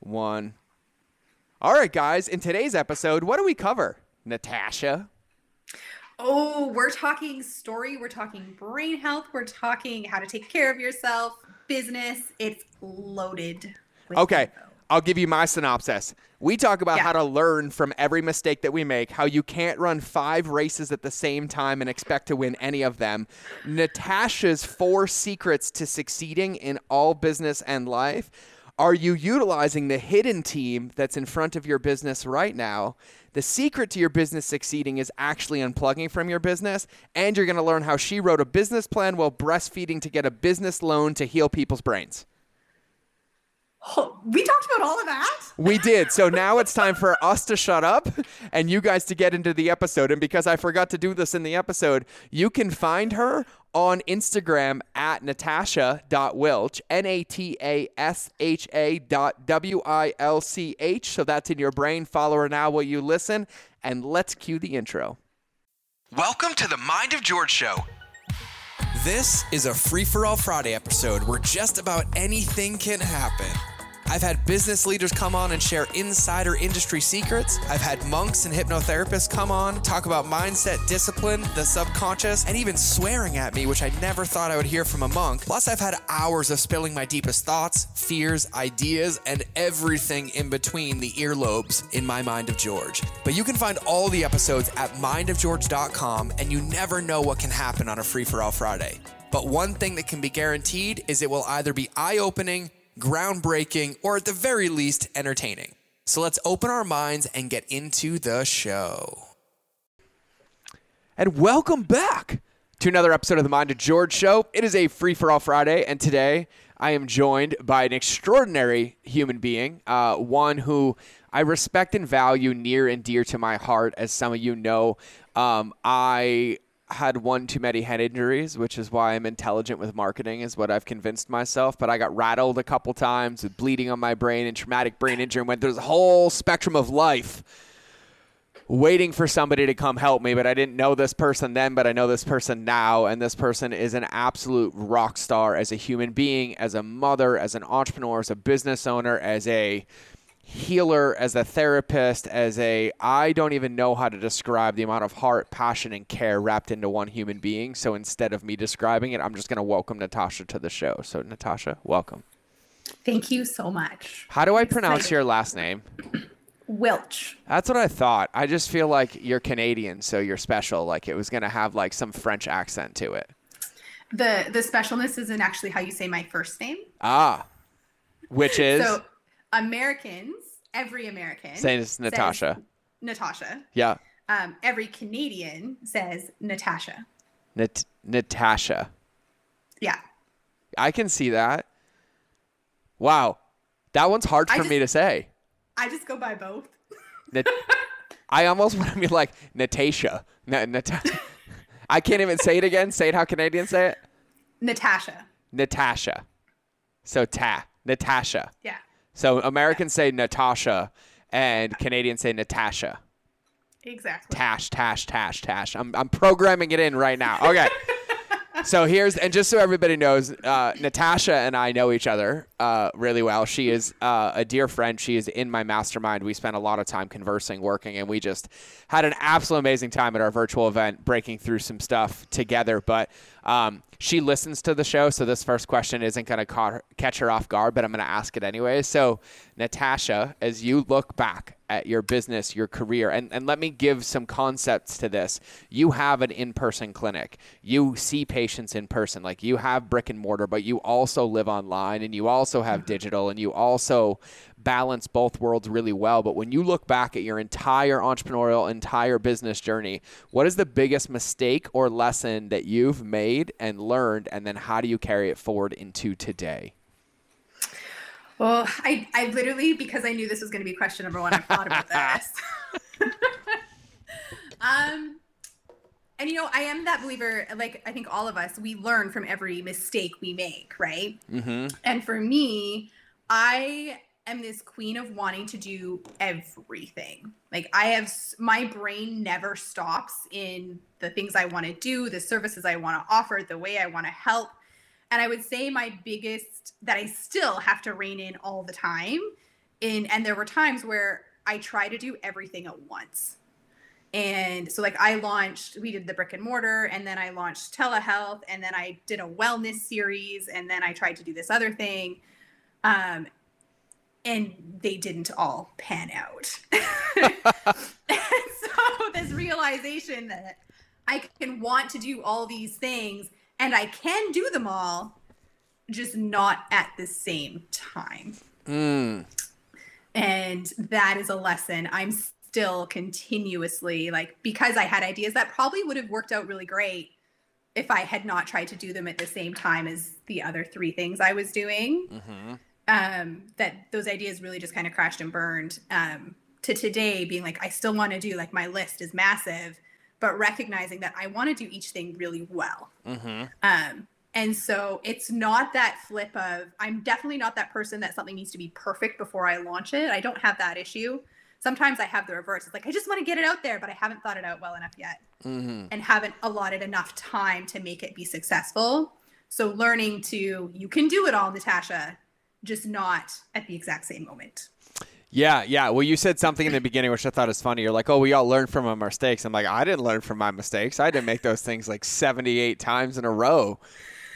one. All right, guys. In today's episode, what do we cover? Natasha. Oh, we're talking story. We're talking brain health. We're talking how to take care of yourself, business. It's loaded. okay. Info. I'll give you my synopsis. We talk about yeah. how to learn from every mistake that we make, how you can't run five races at the same time and expect to win any of them. Natasha's four secrets to succeeding in all business and life. Are you utilizing the hidden team that's in front of your business right now? The secret to your business succeeding is actually unplugging from your business, and you're going to learn how she wrote a business plan while breastfeeding to get a business loan to heal people's brains. Oh, we talked about all of that. We did. So now it's time for us to shut up and you guys to get into the episode. And because I forgot to do this in the episode, you can find her on Instagram at natasha.wilch, N A T A S H A dot W I L C H. So that's in your brain. Follow her now while you listen. And let's cue the intro. Welcome to the Mind of George Show. This is a free for all Friday episode where just about anything can happen. I've had business leaders come on and share insider industry secrets. I've had monks and hypnotherapists come on, talk about mindset, discipline, the subconscious, and even swearing at me, which I never thought I would hear from a monk. Plus, I've had hours of spilling my deepest thoughts, fears, ideas, and everything in between the earlobes in my Mind of George. But you can find all the episodes at mindofgeorge.com, and you never know what can happen on a free for all Friday. But one thing that can be guaranteed is it will either be eye opening, groundbreaking, or at the very least, entertaining. So let's open our minds and get into the show. And welcome back to another episode of the Mind of George Show. It is a free for all Friday, and today I am joined by an extraordinary human being, uh, one who I respect and value near and dear to my heart. As some of you know, um, I had one too many head injuries, which is why I'm intelligent with marketing, is what I've convinced myself. But I got rattled a couple times with bleeding on my brain and traumatic brain injury and went through this whole spectrum of life waiting for somebody to come help me. But I didn't know this person then, but I know this person now. And this person is an absolute rock star as a human being, as a mother, as an entrepreneur, as a business owner, as a healer, as a therapist, as a I don't even know how to describe the amount of heart, passion, and care wrapped into one human being. So instead of me describing it, I'm just going to welcome Natasha to the show. So Natasha, welcome. Thank you so much. How do I pronounce your last name? Wilch. That's what I thought. I just feel like you're Canadian, so you're special. Like it was going to have like some French accent to it. The the specialness isn't actually how you say my first name. Ah. Which is so Americans, every American says Natasha. Natasha. Yeah. Um, every Canadian says Natasha. Nat- Natasha. Yeah. I can see that. Wow. That one's hard for just, me to say. I just go by both. Nat- I almost want to be like Natasha. Natasha. I can't even say it again. Say it how Canadians say it. Natasha. Natasha. So ta. Natasha. Yeah. So Americans say Natasha and Canadians say Natasha. Exactly. Tash, tash, tash, tash. I'm, I'm programming it in right now. Okay. so here's, and just so everybody knows, uh, Natasha and I know each other uh, really well. She is uh, a dear friend. She is in my mastermind. We spent a lot of time conversing, working, and we just had an absolute amazing time at our virtual event, breaking through some stuff together. But um, she listens to the show, so this first question isn't going to catch her off guard, but I'm going to ask it anyway. So, Natasha, as you look back at your business, your career, and, and let me give some concepts to this. You have an in person clinic, you see patients in person, like you have brick and mortar, but you also live online and you also have mm-hmm. digital and you also balance both worlds really well. But when you look back at your entire entrepreneurial, entire business journey, what is the biggest mistake or lesson that you've made and learned? And then how do you carry it forward into today? Well, I, I literally, because I knew this was going to be question number one, I thought about this. um, and you know, I am that believer. Like I think all of us, we learn from every mistake we make, right? Mm-hmm. And for me, I am this queen of wanting to do everything. Like I have my brain never stops in the things I want to do, the services I want to offer, the way I want to help. And I would say my biggest that I still have to rein in all the time in and there were times where I try to do everything at once. And so like I launched, we did the brick and mortar and then I launched telehealth and then I did a wellness series and then I tried to do this other thing. Um and they didn't all pan out. so this realization that I can want to do all these things and I can do them all, just not at the same time. Mm. And that is a lesson I'm still continuously like, because I had ideas that probably would have worked out really great if I had not tried to do them at the same time as the other three things I was doing. Mm-hmm. Um, that those ideas really just kind of crashed and burned. Um, to today being like, I still want to do like my list is massive, but recognizing that I want to do each thing really well. Mm-hmm. Um, and so it's not that flip of, I'm definitely not that person that something needs to be perfect before I launch it. I don't have that issue. Sometimes I have the reverse. It's like, I just want to get it out there, but I haven't thought it out well enough yet Mm-hmm. and haven't allotted enough time to make it be successful. So learning to, you can do it all, Natasha, just not at the exact same moment. Yeah, yeah. Well, you said something in the beginning which I thought is funny. You're like, "Oh, we all learn from our mistakes." I'm like, "I didn't learn from my mistakes. I didn't make those things like 78 times in a row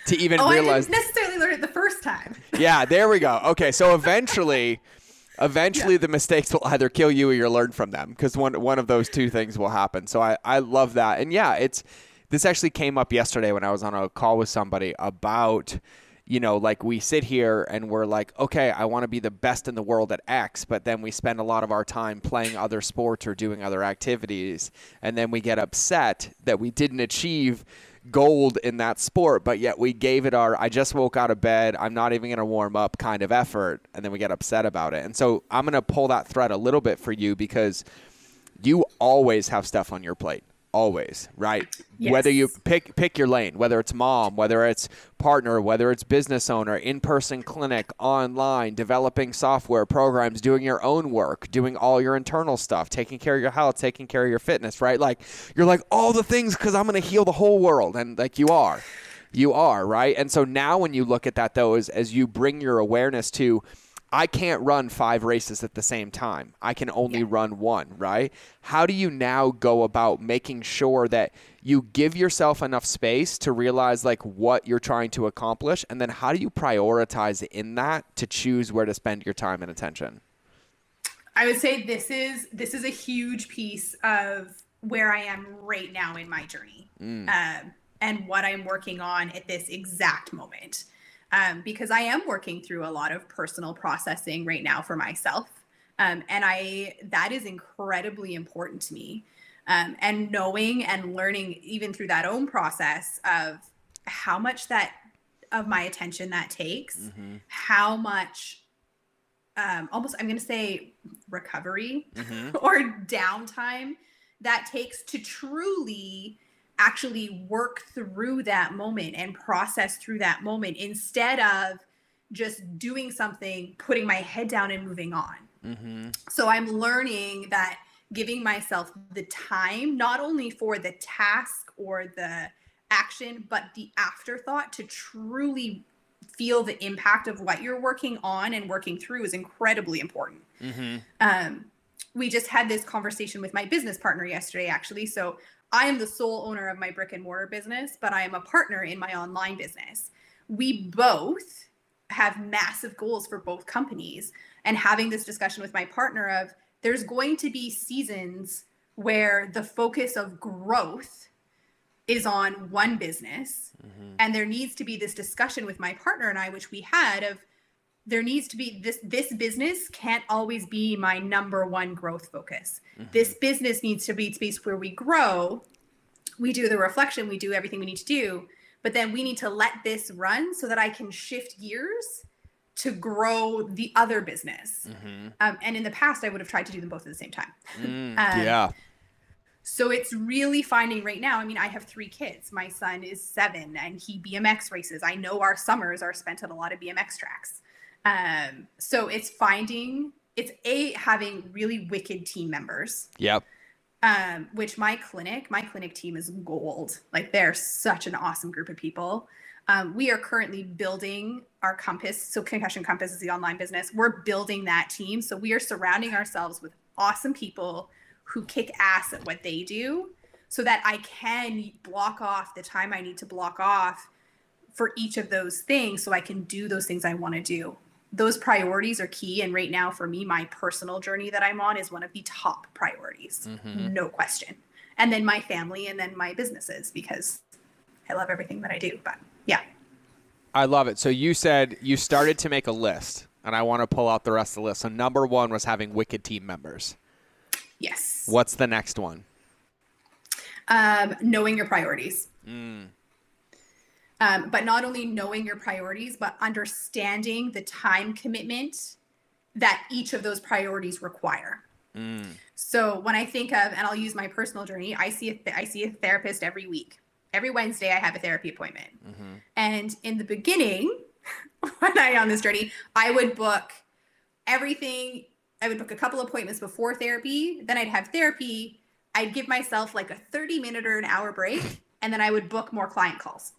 to even Oh, realize." I didn't necessarily learn it the first time. yeah, there we go. Okay, so eventually, eventually the mistakes will either kill you or you'll learn from them because one one of those two things will happen. So I I love that, and yeah, it's this actually came up yesterday when I was on a call with somebody about you know, like we sit here and we're like, okay, I want to be the best in the world at X, but then we spend a lot of our time playing other sports or doing other activities. And then we get upset that we didn't achieve gold in that sport, but yet we gave it our, I just woke out of bed, I'm not even going to warm up kind of effort. And then we get upset about it. And so I'm going to pull that thread a little bit for you because you always have stuff on your plate always right? Yes. whether you pick pick your lane whether it's mom whether it's partner whether it's business owner in-person clinic online developing software programs doing your own work doing all your internal stuff taking care of your health taking care of your fitness right? Like you're like all the things because i'm going to heal the whole world and like you are. You are right? And so now when you look at that though as, as you bring your awareness to I can't run five races at the same time. I can only Yeah. run one, right? How do you now go about making sure that you give yourself enough space to realize like what you're trying to accomplish and then how do you prioritize in that to choose where to spend your time and attention? I would say this is this is a huge piece of where I am right now in my journey, Mm. um, and what I'm working on at this exact moment. Um, because I am working through a lot of personal processing right now for myself, um, and I that is incredibly important to me. Um, and knowing and learning even through that own process of how much that of my attention that takes, Mm-hmm. how much um, almost I'm going to say recovery Mm-hmm. or downtime that takes to truly actually work through that moment and process through that moment instead of just doing something, putting my head down and moving on. Mm-hmm. So I'm learning that giving myself the time, not only for the task or the action, but the afterthought to truly feel the impact of what you're working on and working through is incredibly important. Mm-hmm. Um, we just had this conversation with my business partner yesterday, actually. So I am the sole owner of my brick and mortar business, but I am a partner in my online business. We both have massive goals for both companies. And having this discussion with my partner of there's going to be seasons where the focus of growth is on one business Mm-hmm. and there needs to be this discussion with my partner and I which we had of there needs to be this this business can't always be my number one growth focus. This business needs to be a space where we grow, we do the reflection, we do everything we need to do, but then we need to let this run so that I can shift gears to grow the other business. Mm-hmm. Um, and in the past, I would have tried to do them both at the same time. Mm, Um, yeah. So it's really finding right now. I mean, I have three kids. My son is seven and he BMX races. I know our summers are spent at a lot of BMX tracks. Um, so it's finding, it's A, having really wicked team members, Yep. um, which my clinic, my clinic team is gold. Like they're such an awesome group of people. Um, we are currently building our Compass. So, Concussion Compass is the online business. We're building that team. So, we are surrounding ourselves with awesome people who kick ass at what they do so that I can block off the time I need to block off for each of those things so I can do those things I want to do. Those priorities are key. And right now, for me, my personal journey that I'm on is one of the top priorities, mm-hmm. no question. And then my family and then my businesses because I love everything that I do. But yeah. I love it. So you said you started to make a list, and I want to pull out the rest of the list. So number one was having wicked team members. Yes. What's the next one? Um, knowing your priorities. Mm. Um, but not only knowing your priorities, but understanding the time commitment that each of those priorities require. Mm. So when I think of, and I'll use my personal journey, I see a th- I see a therapist every week. Every Wednesday, I have a therapy appointment. Mm-hmm. And in the beginning, when I on this journey, I would book everything. I would book a couple appointments before therapy. Then I'd have therapy. I'd give myself like a 30 minute or an hour break, and then I would book more client calls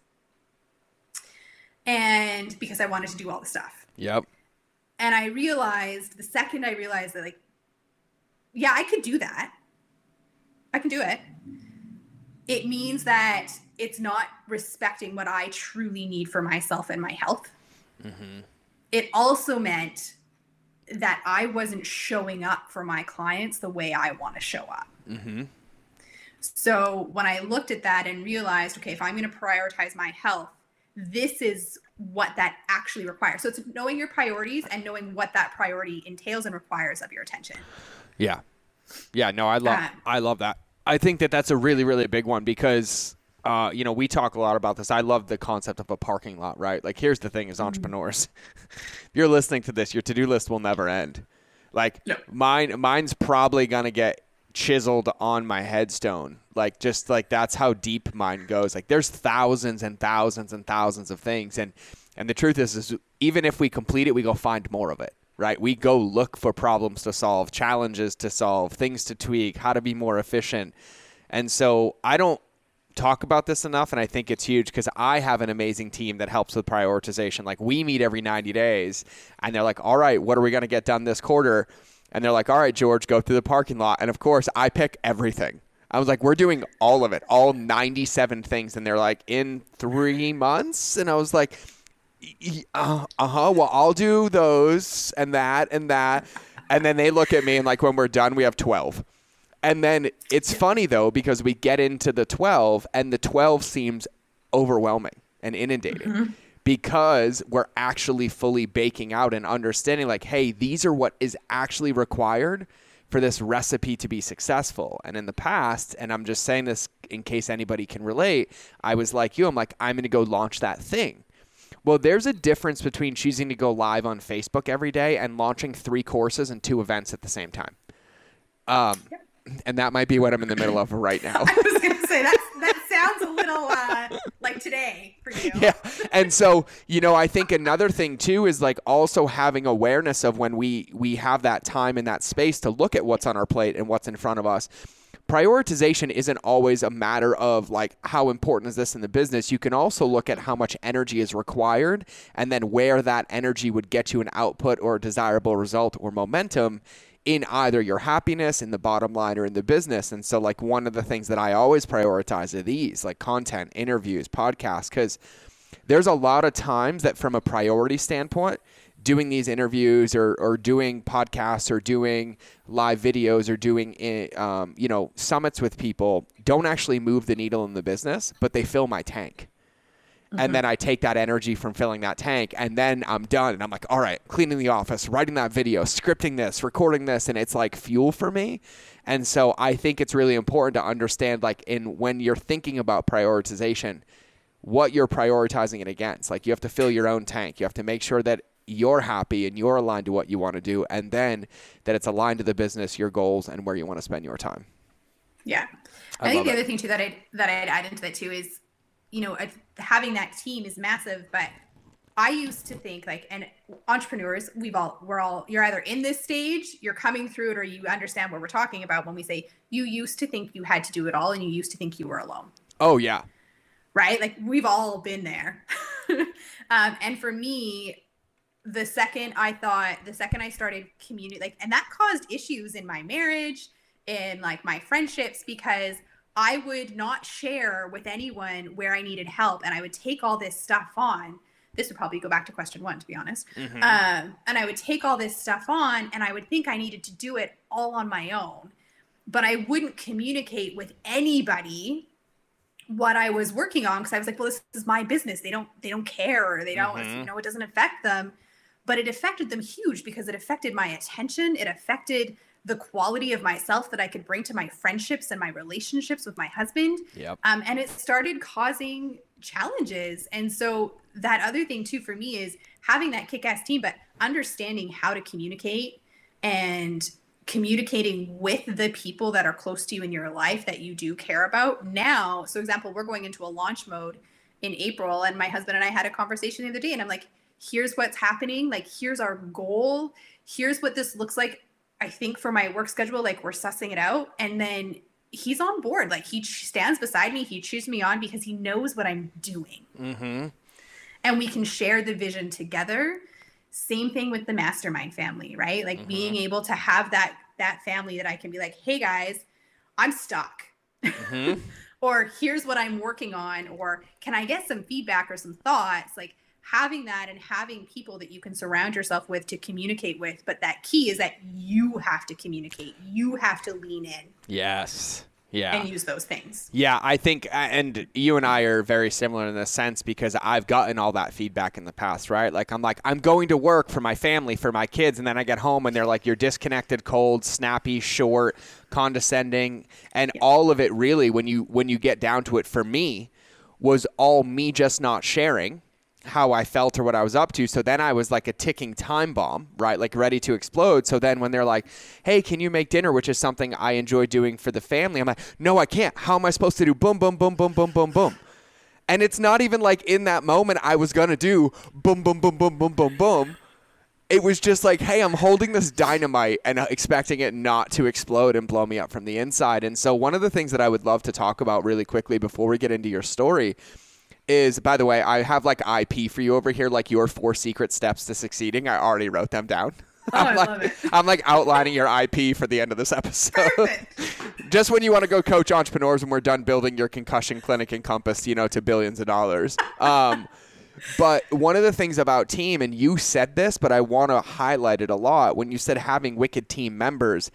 and because I wanted to do all the stuff. Yep. And I realized the second I realized that, like, yeah, I could do that. I can do it. It means that it's not respecting what I truly need for myself and my health. Mm-hmm. It also meant that I wasn't showing up for my clients the way I want to show up. Mm-hmm. So when I looked at that and realized, okay, if I'm going to prioritize my health, this is what that actually requires. So it's knowing your priorities and knowing what that priority entails and requires of your attention. Yeah. Yeah, no, I love uh, I love that. I think that that's a really really big one because uh, you know, we talk a lot about this. I love the concept of a parking lot, right? Like here's the thing as mm-hmm. entrepreneurs. if you're listening to this, your to-do list will never end. Like mine mine's probably going to get chiseled on my headstone. Like just like that's how deep mine goes. Like there's thousands and thousands and thousands of things and and the truth is is even if we complete it, we go find more of it. Right? We go look for problems to solve, challenges to solve, things to tweak, how to be more efficient. And so I don't talk about this enough and I think it's huge because I have an amazing team that helps with prioritization. Like we meet every 90 days and they're like, "All right, what are we going to get done this quarter?" And they're like, all right, George, go through the parking lot. And of course, I pick everything. I was like, we're doing all of it, all 97 things. And they're like, in three months? And I was like, uh huh, well, I'll do those and that and that. And then they look at me and, like, when we're done, we have 12. And then it's funny, though, because we get into the 12 and the 12 seems overwhelming and inundating. Mm-hmm because we're actually fully baking out and understanding like hey these are what is actually required for this recipe to be successful. And in the past and i'm just saying this in case anybody can relate i was like you i'm like i'm going to go launch that thing. Well there's a difference between choosing to go live on facebook every day and launching three courses and two events at the same time. Um, and that might be what i'm in the middle of right now say that's sounds a little uh, like today for you. Yeah. And so, you know, I think another thing too is like also having awareness of when we we have that time and that space to look at what's on our plate and what's in front of us. Prioritization isn't always a matter of like how important is this in the business. You can also look at how much energy is required and then where that energy would get you an output or a desirable result or momentum in either your happiness in the bottom line or in the business. And so, like, one of the things that I always prioritize are these, like content, interviews, podcasts, because there's a lot of times that, from a priority standpoint, doing these interviews or, or doing podcasts or doing live videos or doing eh, um, you know summits with people don't actually move the needle in the business but they fill my tank Mm-hmm. And then I take that energy from filling that tank and then I'm done. And I'm like, all right, cleaning the office, writing that video, scripting this, recording this. And it's like fuel for me. And so I think it's really important to understand, like, in when you're thinking about prioritization, what you're prioritizing it against. Like, you have to fill your own tank. You have to make sure that you're happy and you're aligned to what you want to do, and then that it's aligned to the business, your goals, and where you want to spend your time. Yeah, I, I think the it. other thing too that I that I'd add into that too is you know, having that team is massive, but I used to think like, and entrepreneurs, we've all, we're all, you're either in this stage, you're coming through it, or you understand what we're talking about when we say you used to think you had to do it all and you used to think you were alone. Oh, yeah. Right? Like we've all been there. um, and for me, the second I thought, the second I started community, like, and that caused issues in my marriage, in like my friendships, because I would not share with anyone where I needed help, and I would take all this stuff on. This would probably go back to question one, to be honest. Mm-hmm. Um, and I would take all this stuff on, and I would think I needed to do it all on my own, but I wouldn't communicate with anybody what I was working on because I was like, well, this is my business. They don't they don't care or they don't mm-hmm. you know it doesn't affect them, but it affected them huge because it affected my attention. It affected the quality of myself that I could bring to my friendships and my relationships with my husband. Yep. Um, and it started causing challenges. And so that other thing too for me is having that kick-ass team, but understanding how to communicate and communicating with the people that are close to you in your life that you do care about now so example we're going into a launch mode in april and my husband and i had a conversation the other day and i'm like here's what's happening like here's our goal here's what this looks like i think for my work schedule like we're sussing it out and then he's on board like he stands beside me he cheers me on because he knows what i'm doing mm-hmm. and we can share the vision together same thing with the mastermind family right like mm-hmm. being able to have that that family that i can be like hey guys i'm stuck mm-hmm. or here's what i'm working on or can i get some feedback or some thoughts like having that and having people that you can surround yourself with to communicate with but that key is that you have to communicate you have to lean in yes yeah. and use those things. Yeah, I think, and you and I are very similar in this sense because I've gotten all that feedback in the past, right? Like, I'm like, I'm going to work for my family, for my kids, and then I get home and they're like, you're disconnected, cold, snappy, short, condescending, and yeah. all of it really, when you when you get down to it, for me, was all me just not sharing how I felt or what I was up to. So then I was like a ticking time bomb, right? Like ready to explode. So then when they're like, hey, can you make dinner, which is something I enjoy doing for the family, I'm like, no, I can't. How am I supposed to do boom, boom, boom, boom, boom, boom, boom? And it's not even like in that moment I was going to do boom, boom, boom, boom, boom, boom, boom. It was just like, hey, I'm holding this dynamite and uh, expecting it not to explode and blow me up from the inside. And so, one of the things that I would love to talk about really quickly before we get into your story is by the way, I have like IP for you over here, like your four secret steps to succeeding. I already wrote them down. Oh, I'm like. I'm like outlining your IP for the end of this episode. Just when you want to go coach entrepreneurs and we're done building your concussion clinic encompass, you know, to billions of dollars. Um, but one of the things about team, and you said this, but I want to highlight it a lot. When you said having wicked team members,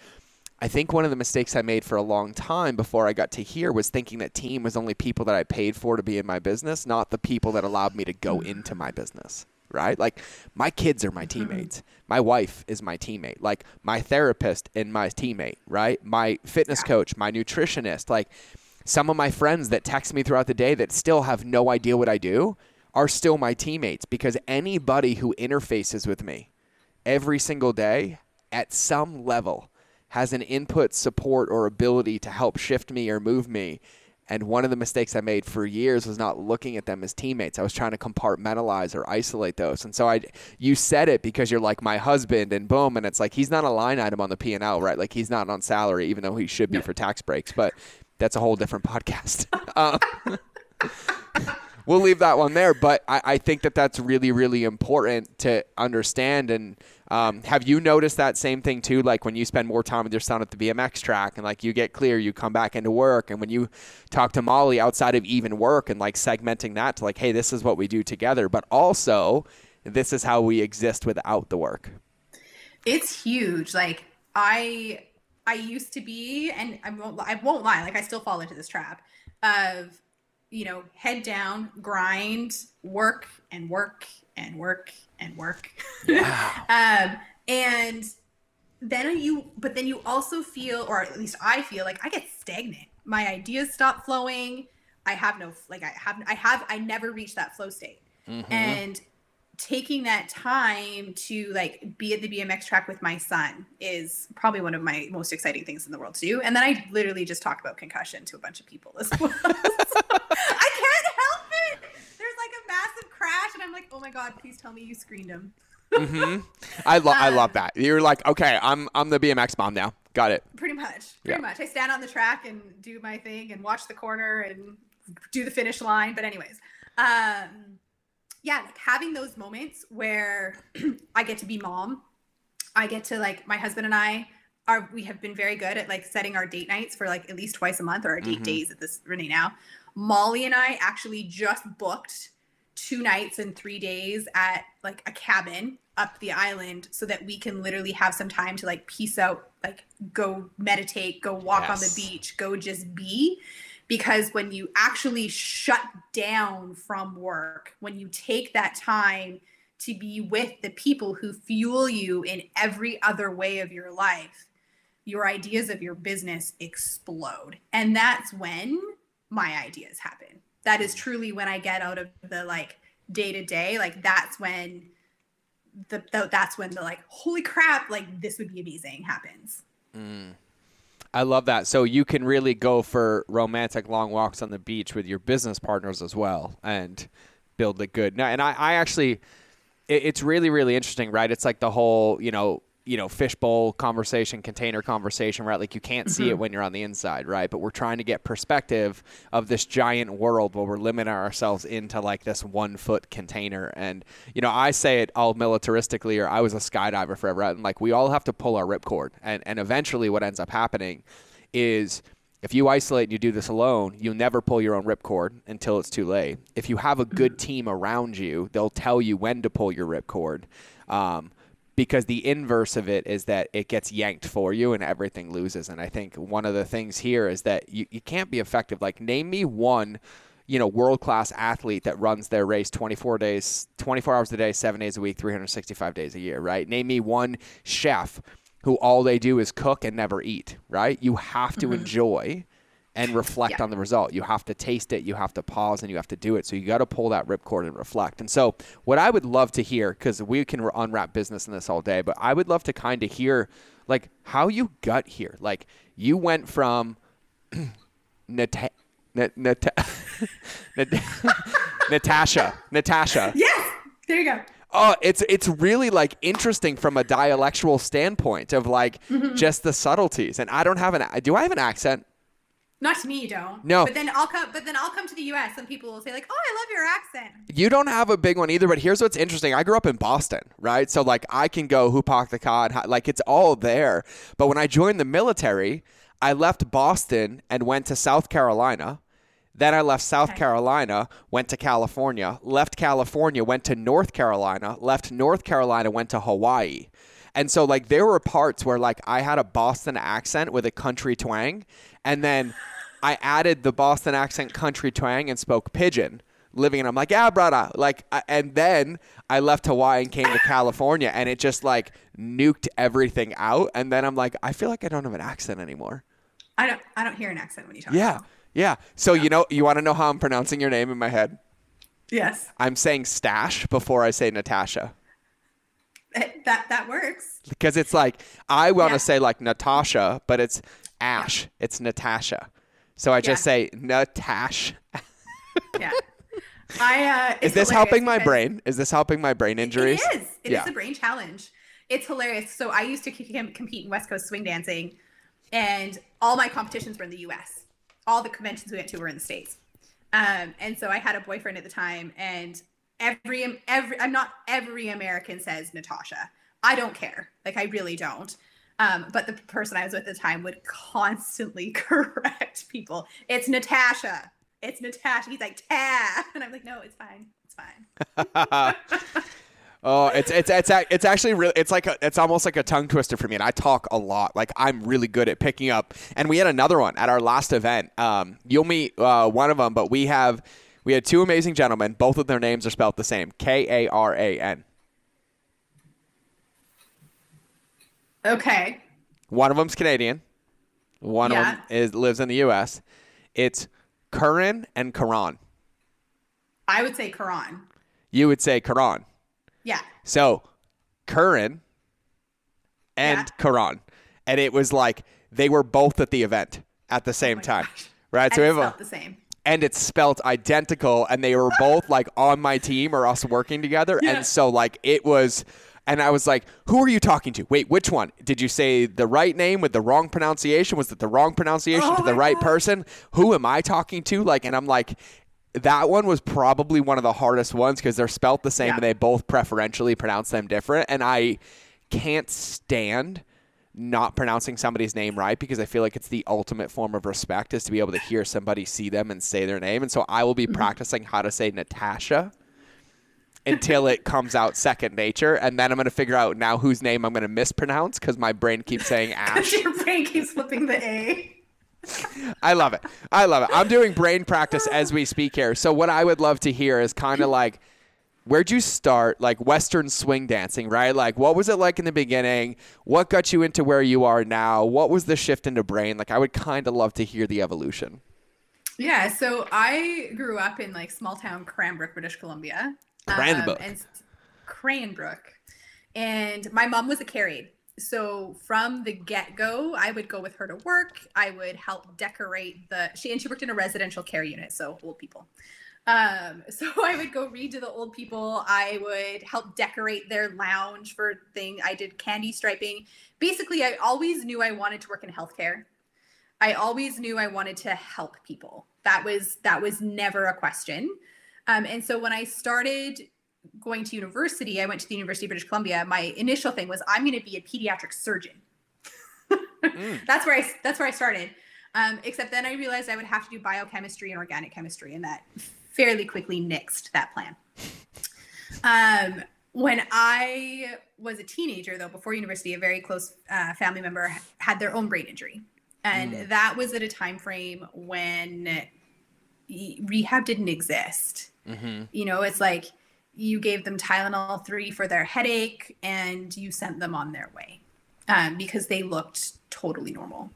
I think one of the mistakes I made for a long time before I got to here was thinking that team was only people that I paid for to be in my business, not the people that allowed me to go into my business. Right? Like my kids are my mm-hmm. teammates. My wife is my teammate. Like my therapist and my teammate, right? My fitness coach, my nutritionist, like some of my friends that text me throughout the day that still have no idea what I do are still my teammates because anybody who interfaces with me every single day at some level has an input, support, or ability to help shift me or move me. And one of the mistakes I made for years was not looking at them as teammates. I was trying to compartmentalize or isolate those. And so I, you said it because you're like my husband, and boom, and it's like he's not a line item on the P and L, right? Like he's not on salary, even though he should be for tax breaks. But that's a whole different podcast. uh, we'll leave that one there. But I, I think that that's really, really important to understand and um, have you noticed that same thing too? Like when you spend more time with your son at the BMX track and like you get clear, you come back into work, and when you talk to Molly outside of even work and like segmenting that to like, hey, this is what we do together, but also this is how we exist without the work. It's huge. Like I, I used to be, and I won't, I won't lie. Like I still fall into this trap of, you know, head down, grind, work and work and work and work. Wow. um, and then you, but then you also feel, or at least I feel like I get stagnant. My ideas stop flowing. I have no, like, I have, I have, I never reach that flow state. Mm-hmm. And taking that time to like be at the BMX track with my son is probably one of my most exciting things in the world to do. And then I literally just talk about concussion to a bunch of people as well. I can't help it. There's like a massive crash, and I'm like, oh my god, please tell me you screened him. mm-hmm. I love I love that. You're like, okay, I'm I'm the BMX mom now. Got it. Pretty much. Pretty yeah. much. I stand on the track and do my thing and watch the corner and do the finish line. But anyways, um, yeah, like having those moments where I get to be mom, I get to like my husband and I are we have been very good at like setting our date nights for like at least twice a month or our date Mhm. days at this Renee now. Molly and I actually just booked two nights and three days at like a cabin up the island so that we can literally have some time to like peace out, like go meditate, go walk on the beach, go just be. Because when you actually shut down from work, when you take that time to be with the people who fuel you in every other way of your life, your ideas of your business explode. And that's when my ideas happen. That is truly when I get out of the like day to day, like that's when the, the that's when the like holy crap, like this would be amazing happens. Mm. I love that. So you can really go for romantic long walks on the beach with your business partners as well and build it good. Now, and I, I actually, it, it's really, really interesting, right? It's like the whole, you know, you know, fishbowl conversation, container conversation, right? Like you can't see it when you're on the inside, right? But we're trying to get perspective of this giant world while we're limiting ourselves into like this one foot container. And, you know, I say it all militaristically, or I was a skydiver forever. And like we all have to pull our ripcord. And, and eventually what ends up happening is if you isolate and you do this alone, you'll never pull your own ripcord until it's too late. If you have a good team around you, they'll tell you when to pull your ripcord. Um, because the inverse of it is that it gets yanked for you and everything loses. And I think one of the things here is that you, you can't be effective. Like, name me one, you know, world class athlete that runs their race 24 days, 24 hours a day, seven days a week, 365 days a year, right? Name me one chef who all they do is cook and never eat, right? You have to mm-hmm. enjoy and reflect Yeah. on the result. You have to taste it, you have to pause, and you have to do it. So you got to pull that ripcord and reflect. And so, what I would love to hear, because we can unwrap business in this all day, but I would love to kind of hear like how you got here. Like you went from Nata- Nat- Nat- Nat- Natasha, Natasha. Yes. There you go. Oh, it's it's really like interesting from a dialectual standpoint of like mm-hmm. just the subtleties. And I don't have an do I have an accent? Not to me, you don't. No. But then I'll come. But then I'll come to the U.S. and people will say like, "Oh, I love your accent." You don't have a big one either, but here's what's interesting. I grew up in Boston, right? So like I can go Hupak the Cod, like it's all there. But when I joined the military, I left Boston and went to South Carolina. Then I left South Okay. Carolina, went to California, left California, went to North Carolina, left North Carolina, went to Hawaii. And so like there were parts where like I had a Boston accent with a country twang, and then I added the Boston accent country twang and spoke pidgin living and I'm like, yeah, brother. Like, I- and then I left Hawaii and came to California and it just like nuked everything out. And then I'm like, I feel like I don't have an accent anymore. I don't. I don't hear an accent when you talk. Yeah. Yeah. So, you know, you want to know how I'm pronouncing your name in my head? Yes. I'm saying stash before I say Natasha. That that, works. Because it's like, I want to Yeah. say like Natasha, but it's Ash. It's Natasha. So I just Yeah. say Natash. Yeah. I. Uh, Is this helping my brain? Is this helping my brain injuries? It is. It is Yeah. a brain challenge. It's hilarious. So I used to compete in West Coast swing dancing, and all my competitions were in the U.S. All the conventions we went to were in the states. Um, and so I had a boyfriend at the time, and every every I'm not every American says Natasha. I don't care. Like I really don't. Um, but the person I was with at the time would constantly correct people. It's Natasha. It's Natasha. He's like Ta, and I'm like, no, it's fine. It's fine. Oh, it's it's it's it's actually really it's like a, it's almost like a tongue twister for me, and I talk a lot. Like I'm really good at picking up. And we had another one at our last event. Um, you'll meet uh, one of them, but we have we had two amazing gentlemen. Both of their names are spelled the same: K A R A N. Okay. One of them's Canadian. One Yeah. of them is lives in the U.S. It's Curran and Karan. I would say Quran. You would say Karan. Yeah. So, Curran and Yeah. Karan. And it was like they were both at the event at the same Oh time. gosh. Right? And So we have a, the same. And it's spelt identical and they were both like on my team or us working together. Yeah. And so like it was and I was like, "Who are you talking to? Wait, which one? Did you say the right name with the wrong pronunciation? Was it the wrong pronunciation Oh to the right God. person? Who am I talking to?" Like and I'm like that one was probably one of the hardest ones because they're spelt the same Yeah. and they both preferentially pronounce them different. And I can't stand not pronouncing somebody's name right because I feel like it's the ultimate form of respect is to be able to hear somebody see them and say their name. And so I will be mm-hmm. practicing how to say Natasha until it comes out second nature. And then I'm going to figure out now whose name I'm going to mispronounce because my brain keeps saying Ash. Your brain keeps flipping the A. I love it. I love it. I'm doing brain practice as we speak here. So what I would love to hear is kind of like where'd you start like western swing dancing, right? Like what was it like in the beginning? What got you into where you are now? What was the shift into brain? Like I would kind of love to hear the evolution. Yeah, so I grew up in like small town Cranbrook, British Columbia. Cranbrook. Um, and Cranbrook. And my mom was a care aide. So from the get-go, I would go with her to work. I would help decorate the she and she worked in a residential care unit, so old people. Um, so I would go read to the old people. I would help decorate their lounge for thing. I did candy striping. Basically, I always knew I wanted to work in healthcare. I always knew I wanted to help people. That was that was never a question. Um, and so when I started going to university, I went to the University of British Columbia. My initial thing was I'm going to be a pediatric surgeon. That's where I that's where I started. Um, except then I realized I would have to do biochemistry and organic chemistry, and that fairly quickly nixed that plan. Um, when I was a teenager, though, before university, a very close uh, family member had their own brain injury, and that was at a time frame when rehab didn't exist. You know, it's like you gave them Tylenol three for their headache, and you sent them on their way um, because they looked totally normal.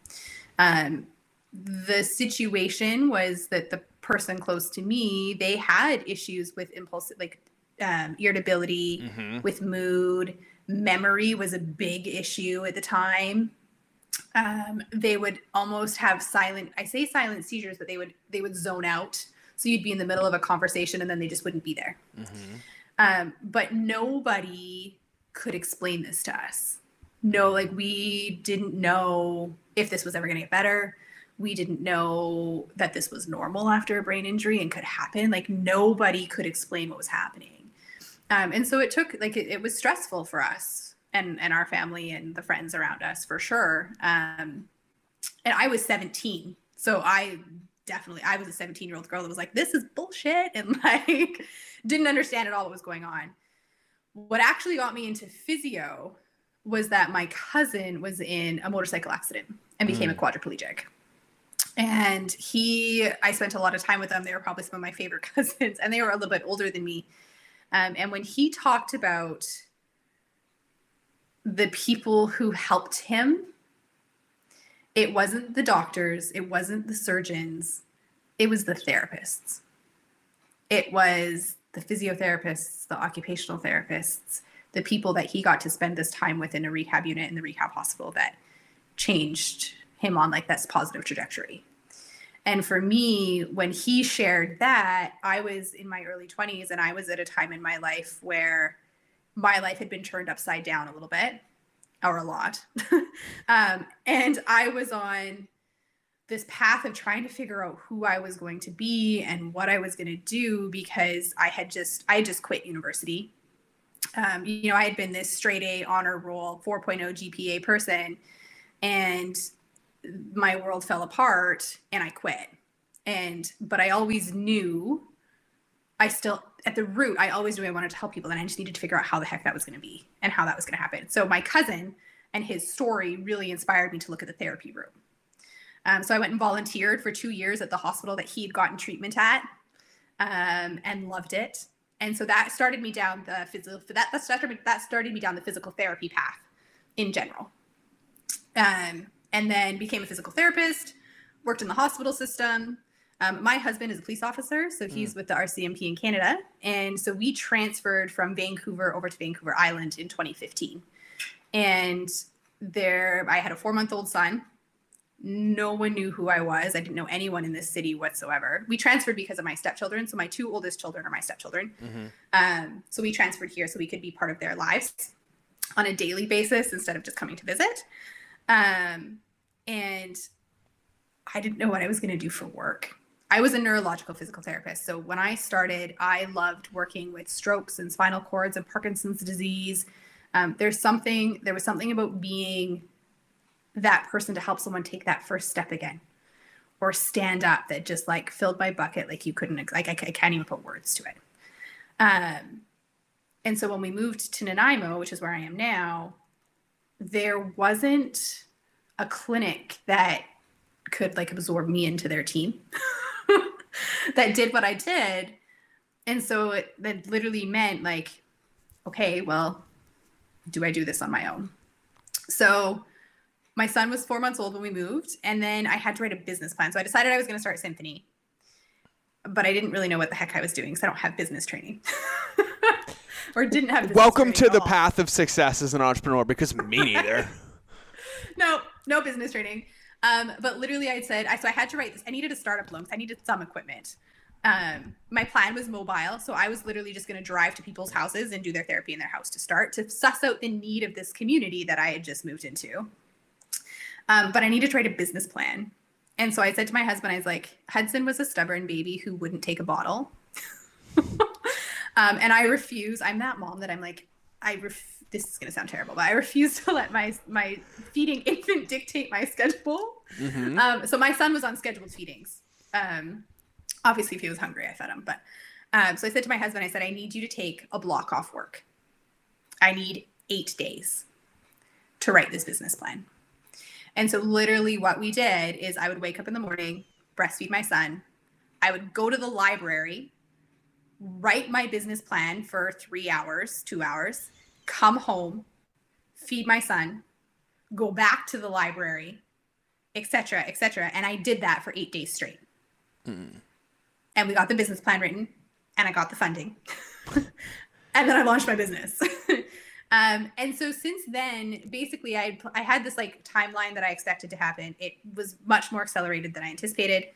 Um, the situation was that the person close to me they had issues with impulsive like um, irritability with mood. Memory was a big issue at the time. Um, they would almost have silent i say silent seizures but they would they would zone out. So you'd be in the middle of a conversation and then they just wouldn't be there. Um, but nobody could explain this to us. No like we didn't know if this was ever going to get better we didn't know that this was normal after a brain injury and could happen. Like nobody could explain what was happening. Um, and so it took like it, it was stressful for us and and our family and the friends around us for sure. Um, and i was 17 so i definitely i was a 17 year old girl that was like this is bullshit and like didn't understand at all what was going on. What actually got me into physio was that my cousin was in a motorcycle accident and became a quadriplegic and he i spent a lot of time with them. They were probably some of my favorite cousins and they were a little bit older than me. Um, and when he talked about the people who helped him it wasn't the doctors it wasn't the surgeons it was the therapists. It was the physiotherapists the occupational therapists the people that he got to spend this time with in a rehab unit in the rehab hospital that changed him on like this positive trajectory. And for me when he shared that i was in my early 20s and i was at a time in my life where my life had been turned upside down a little bit or a lot. Um, and i was on this path of trying to figure out who i was going to be and what i was going to do because i had just i had just quit university. Um, you know i had been this straight a honor roll 4.0 gpa person and my world fell apart and I quit. And but I always knew I still at the root I always knew I wanted to help people and I just needed to figure out how the heck that was going to be and how that was going to happen. So my cousin and his story really inspired me to look at the therapy room. Um, so I went and volunteered for two years at the hospital that he'd gotten treatment at um, and loved it. And so that started me down the physical that that started that started me down the physical therapy path in general um, and then became a physical therapist, worked in the hospital system. Um, my husband is a police officer, so he's with the RCMP in Canada. And so we transferred from Vancouver over to Vancouver Island in 2015. And there, I had a four month old son. No one knew who I was. I didn't know anyone in this city whatsoever. We transferred because of my stepchildren. So my two oldest children are my stepchildren. Um, so we transferred here so we could be part of their lives on a daily basis instead of just coming to visit. Um, and I didn't know what I was going to do for work. I was a neurological physical therapist. So when I started, I loved working with strokes and spinal cords and Parkinson's disease. Um, there's something, there was something about being that person to help someone take that first step again or stand up that just like filled my bucket like you couldn't, like I, I can't even put words to it. Um, and so when we moved to Nanaimo, which is where I am now, there wasn't a clinic that could like absorb me into their team. that did what I did. And so it, that literally meant like, okay, well, do I do this on my own? So my son was four months old when we moved, and then I had to write a business plan. So I decided I was going to start Symphony, but I didn't really know what the heck I was doing because I don't have business training. or didn't have welcome to the path of success as an entrepreneur because me neither no no business training um, but literally, I said, I so I had to write this. I needed a startup loan I needed some equipment. Um, my plan was mobile, so I was literally just going to drive to people's houses and do their therapy in their house to start to suss out the need of this community that I had just moved into. Um, but I needed to write a business plan, and so I said to my husband, I was like, Hudson was a stubborn baby who wouldn't take a bottle. um, and I refuse. I'm that mom that I'm like, I ref- this is going to sound terrible, but I refuse to let my my feeding infant dictate my schedule. Mm-hmm. Um, so my son was on scheduled feedings. Um, obviously, if he was hungry, I fed him. But um, so I said to my husband, I said, I need you to take a block off work. I need eight days to write this business plan. And so literally, what we did is I would wake up in the morning, breastfeed my son. I would go to the library, write my business plan for three hours, two hours come home, feed my son, go back to the library, etc., etc. And I did that for eight days straight. Mm. And we got the business plan written, and I got the funding, and then I launched my business. um, and so since then, basically, I I had this like timeline that I expected to happen. It was much more accelerated than I anticipated.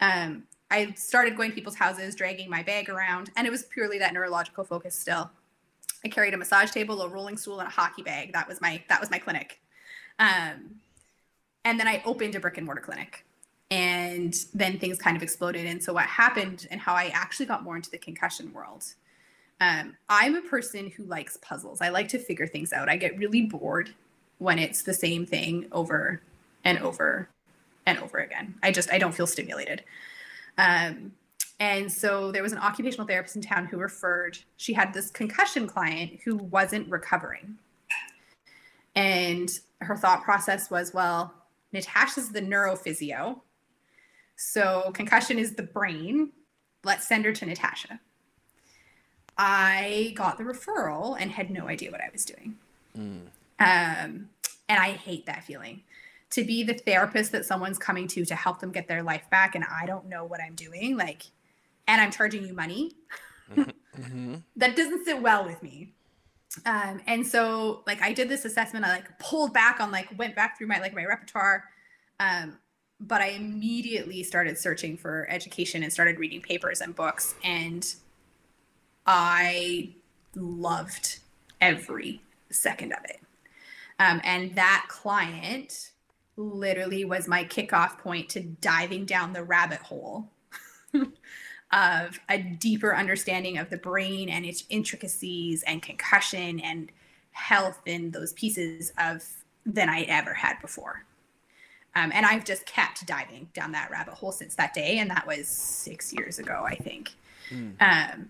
Um, I started going to people's houses, dragging my bag around, and it was purely that neurological focus still. I carried a massage table, a rolling stool, and a hockey bag. That was my that was my clinic. Um, and then I opened a brick and mortar clinic, and then things kind of exploded. And so what happened, and how I actually got more into the concussion world. Um, I'm a person who likes puzzles. I like to figure things out. I get really bored when it's the same thing over and over and over again. I just I don't feel stimulated. Um, and so there was an occupational therapist in town who referred, she had this concussion client who wasn't recovering. And her thought process was, well, Natasha's the neurophysio. So concussion is the brain. Let's send her to Natasha. I got the referral and had no idea what I was doing. Mm. Um, and I hate that feeling. To be the therapist that someone's coming to to help them get their life back, and I don't know what I'm doing. Like, and I'm charging you money. mm-hmm. That doesn't sit well with me. Um, and so like I did this assessment, I like pulled back on like went back through my like my repertoire. Um, but I immediately started searching for education and started reading papers and books and I loved every second of it. Um, and that client literally was my kickoff point to diving down the rabbit hole of a deeper understanding of the brain and its intricacies and concussion and health and those pieces of than I ever had before. Um, and I've just kept diving down that rabbit hole since that day, and that was six years ago, I think. Mm. Um,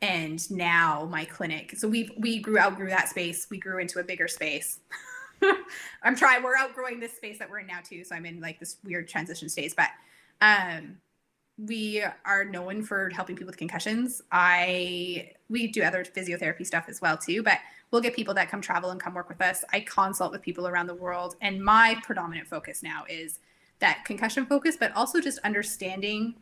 and now my clinic. So we we grew outgrew that space. We grew into a bigger space. I'm trying. We're outgrowing this space that we're in now too. So I'm in like this weird transition stage, but um, we are known for helping people with concussions. I we do other physiotherapy stuff as well too, but we'll get people that come travel and come work with us. I consult with people around the world, and my predominant focus now is that concussion focus, but also just understanding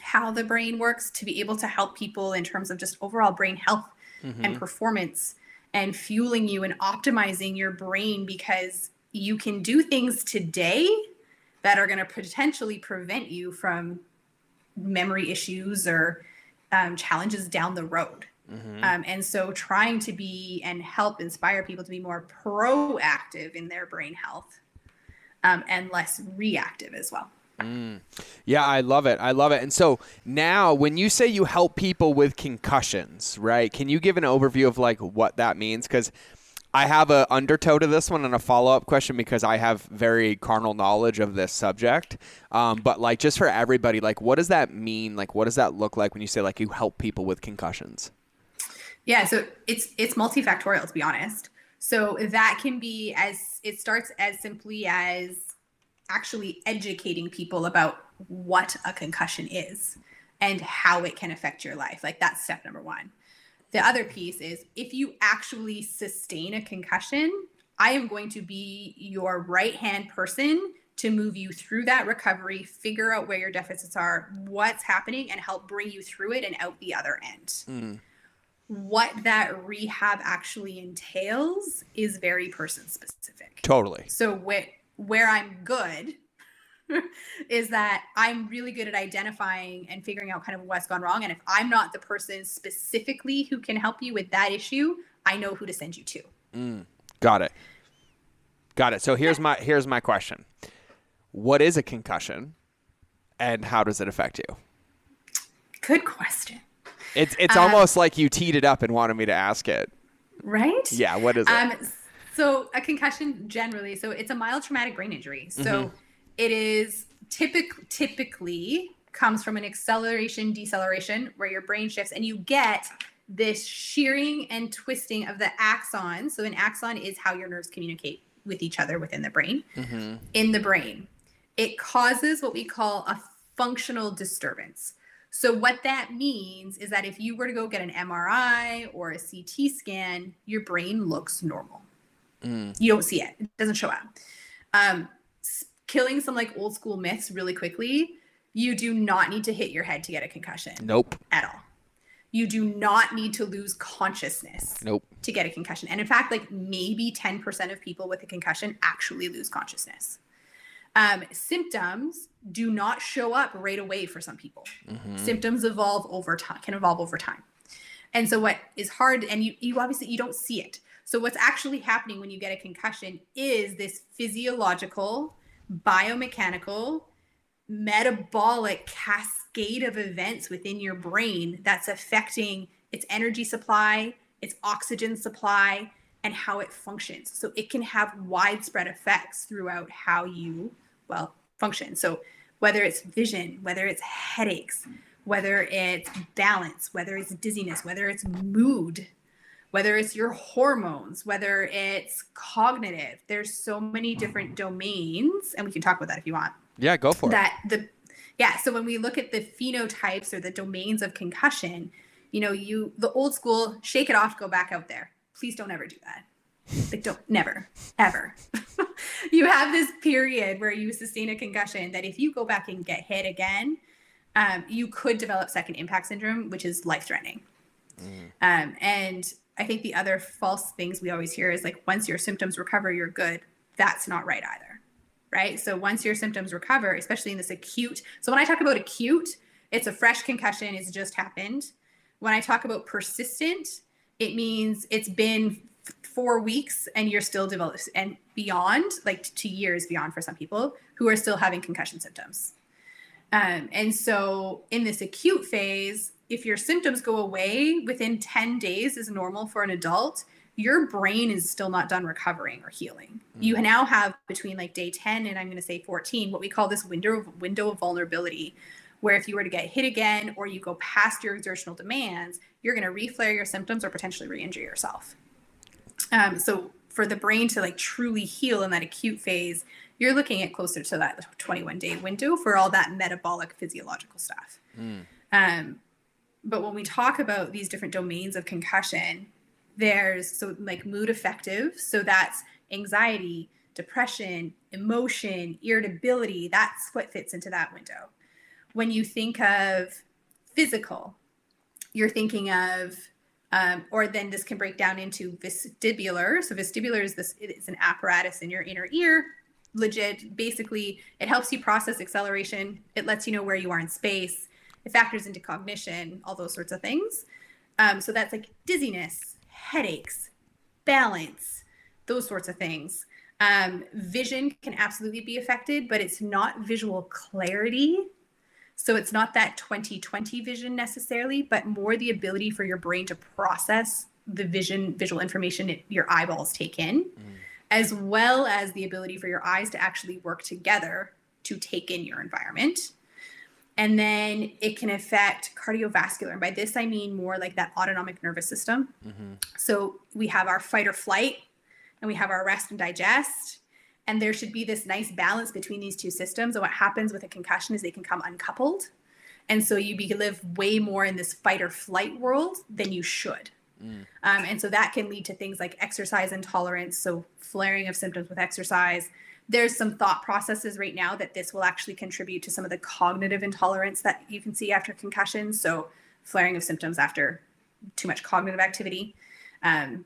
how the brain works to be able to help people in terms of just overall brain health mm-hmm. and performance and fueling you and optimizing your brain because you can do things today that are going to potentially prevent you from memory issues or um, challenges down the road. Mm-hmm. Um, and so trying to be and help inspire people to be more proactive in their brain health um, and less reactive as well. Mm. Yeah, I love it. I love it. And so now, when you say you help people with concussions, right? Can you give an overview of like what that means? Because I have a undertow to this one and a follow up question because I have very carnal knowledge of this subject. Um, but like, just for everybody, like, what does that mean? Like, what does that look like when you say like you help people with concussions? Yeah, so it's it's multifactorial to be honest. So that can be as it starts as simply as actually educating people about what a concussion is and how it can affect your life. Like that's step number 1. The other piece is if you actually sustain a concussion, I am going to be your right hand person to move you through that recovery, figure out where your deficits are, what's happening, and help bring you through it and out the other end. Mm. What that rehab actually entails is very person specific. Totally. So, wh- where I'm good is that I'm really good at identifying and figuring out kind of what's gone wrong. And if I'm not the person specifically who can help you with that issue, I know who to send you to. Mm, got it. Got it. So here's my here's my question. What is a concussion and how does it affect you? Good question. It's it's um, almost like you teed it up and wanted me to ask it. Right? Yeah, what is it? Um, so a concussion generally, so it's a mild traumatic brain injury. So mm-hmm it is typic- typically comes from an acceleration deceleration where your brain shifts and you get this shearing and twisting of the axon. So an axon is how your nerves communicate with each other within the brain. Mm-hmm. In the brain, it causes what we call a functional disturbance. So what that means is that if you were to go get an MRI or a CT scan, your brain looks normal. Mm. You don't see it; it doesn't show up. Um, killing some like old school myths really quickly, you do not need to hit your head to get a concussion. Nope. At all. You do not need to lose consciousness. Nope. To get a concussion. And in fact, like maybe 10% of people with a concussion actually lose consciousness. Um, symptoms do not show up right away for some people. Mm-hmm. Symptoms evolve over time, can evolve over time. And so what is hard, and you, you obviously you don't see it. So what's actually happening when you get a concussion is this physiological biomechanical, metabolic cascade of events within your brain that's affecting its energy supply, its oxygen supply, and how it functions. So it can have widespread effects throughout how you, well, function. So whether it's vision, whether it's headaches, whether it's balance, whether it's dizziness, whether it's mood, whether it's your hormones, whether it's cognitive. There's so many different domains, and we can talk about that if you want. Yeah, go for that, it. That the yeah, so when we look at the phenotypes or the domains of concussion, you know, you the old school shake it off, go back out there. Please don't ever do that. Like don't never, ever. you have this period where you sustain a concussion that if you go back and get hit again, um, you could develop second impact syndrome, which is life threatening. Mm. Um, and I think the other false things we always hear is like once your symptoms recover, you're good. That's not right either. Right. So once your symptoms recover, especially in this acute, so when I talk about acute, it's a fresh concussion, it's just happened. When I talk about persistent, it means it's been four weeks and you're still developed and beyond, like two years beyond for some people who are still having concussion symptoms. Um, and so in this acute phase, if your symptoms go away within 10 days is normal for an adult, your brain is still not done recovering or healing. Mm. You now have between like day 10 and I'm going to say 14 what we call this window of window of vulnerability where if you were to get hit again or you go past your exertional demands, you're going to reflare your symptoms or potentially re-injure yourself. Um, so for the brain to like truly heal in that acute phase, you're looking at closer to that 21 day window for all that metabolic physiological stuff. Mm. Um, but when we talk about these different domains of concussion, there's so like mood affective. So that's anxiety, depression, emotion, irritability. That's what fits into that window. When you think of physical, you're thinking of, um, or then this can break down into vestibular. So vestibular is this, it's an apparatus in your inner ear. Legit, basically, it helps you process acceleration. It lets you know where you are in space it factors into cognition, all those sorts of things. Um, so that's like dizziness, headaches, balance, those sorts of things. Um, vision can absolutely be affected, but it's not visual clarity. So it's not that 2020 vision necessarily, but more the ability for your brain to process the vision, visual information your eyeballs take in, mm. as well as the ability for your eyes to actually work together to take in your environment. And then it can affect cardiovascular. And by this, I mean more like that autonomic nervous system. Mm-hmm. So we have our fight or flight, and we have our rest and digest. And there should be this nice balance between these two systems. And what happens with a concussion is they can come uncoupled. And so you be, live way more in this fight or flight world than you should. Mm. Um, and so that can lead to things like exercise intolerance, so flaring of symptoms with exercise. There's some thought processes right now that this will actually contribute to some of the cognitive intolerance that you can see after concussions. So flaring of symptoms after too much cognitive activity. Um,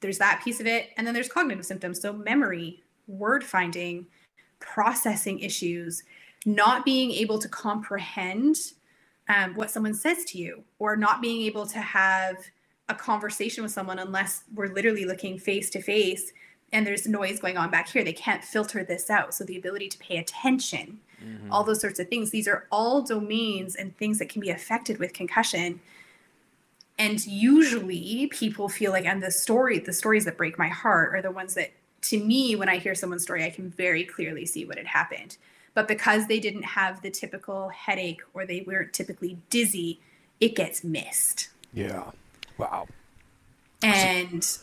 there's that piece of it. And then there's cognitive symptoms. So memory, word finding, processing issues, not being able to comprehend um, what someone says to you, or not being able to have a conversation with someone unless we're literally looking face to face and there's noise going on back here. They can't filter this out. So the ability to pay attention, mm-hmm. all those sorts of things, these are all domains and things that can be affected with concussion and usually people feel like and the story the stories that break my heart are the ones that to me when i hear someone's story i can very clearly see what had happened but because they didn't have the typical headache or they weren't typically dizzy it gets missed yeah wow and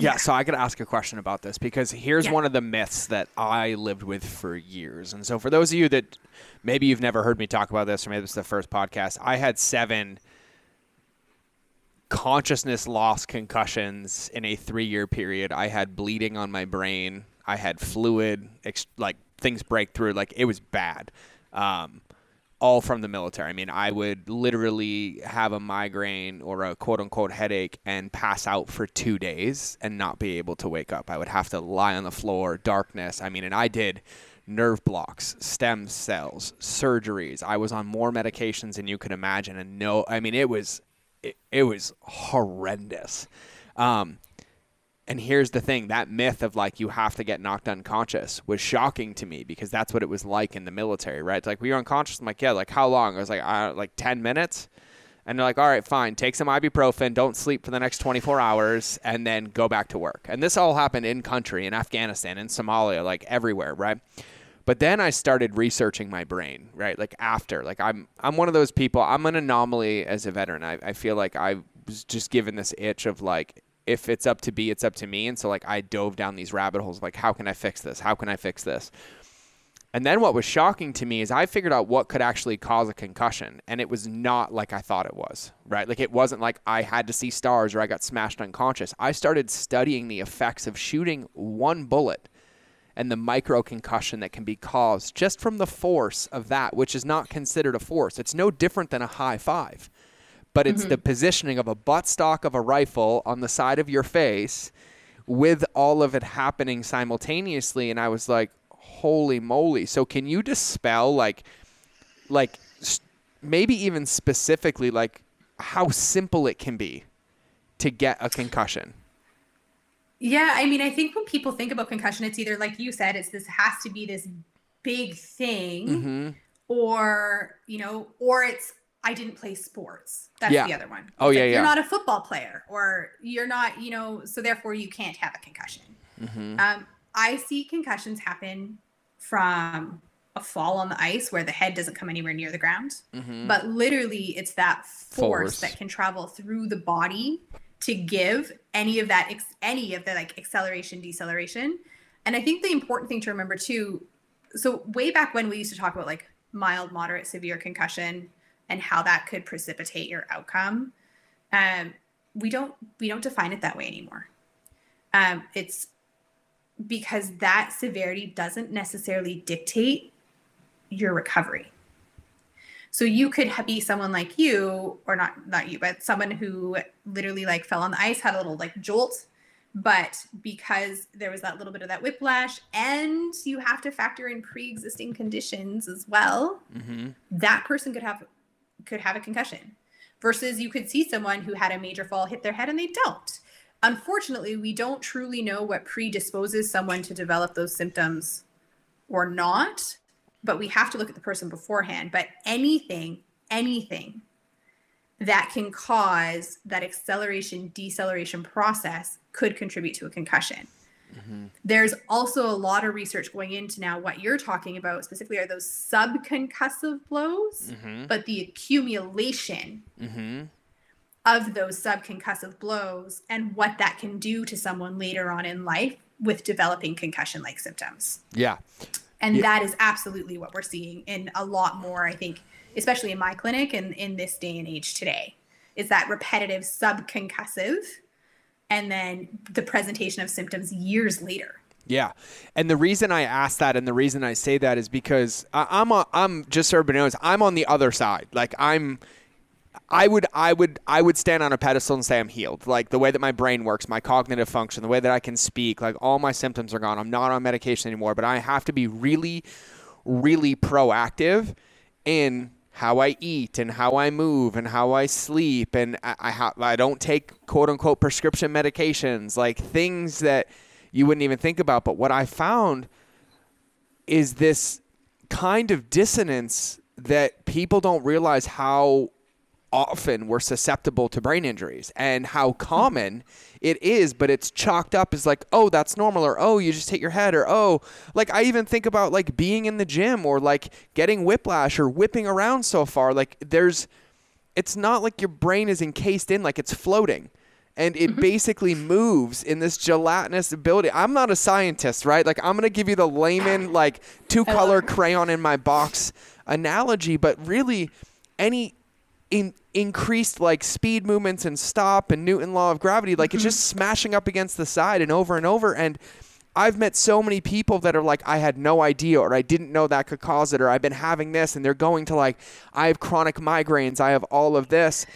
yeah, so I could ask a question about this because here's yeah. one of the myths that I lived with for years. And so for those of you that maybe you've never heard me talk about this or maybe this is the first podcast, I had seven consciousness loss concussions in a three year period. I had bleeding on my brain. I had fluid, ex- like things break through. Like it was bad. Um, all from the military. I mean, I would literally have a migraine or a quote unquote headache and pass out for two days and not be able to wake up. I would have to lie on the floor, darkness. I mean, and I did nerve blocks, stem cells, surgeries. I was on more medications than you could imagine. And no, I mean, it was it, it was horrendous. Um, and here's the thing that myth of like you have to get knocked unconscious was shocking to me because that's what it was like in the military, right? It's like, we were unconscious. I'm like, yeah, like how long? I was like, uh, like 10 minutes. And they're like, all right, fine, take some ibuprofen, don't sleep for the next 24 hours, and then go back to work. And this all happened in country, in Afghanistan, in Somalia, like everywhere, right? But then I started researching my brain, right? Like after, like I'm I'm one of those people. I'm an anomaly as a veteran. I, I feel like I was just given this itch of like if it's up to be, it's up to me. And so like I dove down these rabbit holes. Like how can I fix this? How can I fix this? And then what was shocking to me is I figured out what could actually cause a concussion, and it was not like I thought it was, right? Like it wasn't like I had to see stars or I got smashed unconscious. I started studying the effects of shooting one bullet and the micro concussion that can be caused just from the force of that, which is not considered a force. It's no different than a high five, but it's mm-hmm. the positioning of a buttstock of a rifle on the side of your face with all of it happening simultaneously. And I was like, holy moly. So can you dispel like, like, maybe even specifically like how simple it can be to get a concussion? Yeah, I mean, I think when people think about concussion, it's either like you said, it's this has to be this big thing, mm-hmm. or you know, or it's I didn't play sports. That's yeah. the other one. Oh, it's oh yeah, like, yeah. You're not a football player, or you're not, you know, so therefore you can't have a concussion. Mm-hmm. Um, I see concussions happen from a fall on the ice where the head doesn't come anywhere near the ground, mm-hmm. but literally it's that force, force that can travel through the body to give any of that ex- any of the like acceleration deceleration and i think the important thing to remember too so way back when we used to talk about like mild moderate severe concussion and how that could precipitate your outcome um, we don't we don't define it that way anymore um, it's because that severity doesn't necessarily dictate your recovery so you could be someone like you, or not not you, but someone who literally like fell on the ice, had a little like jolt, but because there was that little bit of that whiplash, and you have to factor in pre-existing conditions as well, mm-hmm. that person could have could have a concussion. Versus you could see someone who had a major fall hit their head and they don't. unfortunately, we don't truly know what predisposes someone to develop those symptoms or not, but we have to look at the person beforehand. But anything, anything that can cause that acceleration deceleration process could contribute to a concussion. Mm-hmm. There's also a lot of research going into now what you're talking about specifically are those subconcussive blows, mm-hmm. but the accumulation mm-hmm. of those subconcussive blows and what that can do to someone later on in life with developing concussion like symptoms. Yeah. And yeah. that is absolutely what we're seeing in a lot more, I think, especially in my clinic and in this day and age today, is that repetitive subconcussive and then the presentation of symptoms years later. Yeah, and the reason I ask that, and the reason I say that, is because I'm a, I'm just so everybody knows I'm on the other side. Like I'm, I would I would I would stand on a pedestal and say I'm healed. Like the way that my brain works, my cognitive function, the way that I can speak, like all my symptoms are gone. I'm not on medication anymore, but I have to be really, really proactive in how I eat and how I move and how I sleep and I I, ha- I don't take quote unquote prescription medications like things that you wouldn't even think about. But what I found is this kind of dissonance that people don't realize how often we're susceptible to brain injuries and how hmm. common it is, but it's chalked up as like, oh, that's normal, or oh, you just hit your head, or oh, like I even think about like being in the gym or like getting whiplash or whipping around so far. Like there's, it's not like your brain is encased in, like it's floating. And it mm-hmm. basically moves in this gelatinous ability. I'm not a scientist, right? Like I'm gonna give you the layman, like two color crayon in my box analogy, but really, any in increased like speed movements and stop and Newton law of gravity. Like mm-hmm. it's just smashing up against the side and over and over. And I've met so many people that are like, I had no idea, or I didn't know that could cause it, or I've been having this, and they're going to like, I have chronic migraines, I have all of this.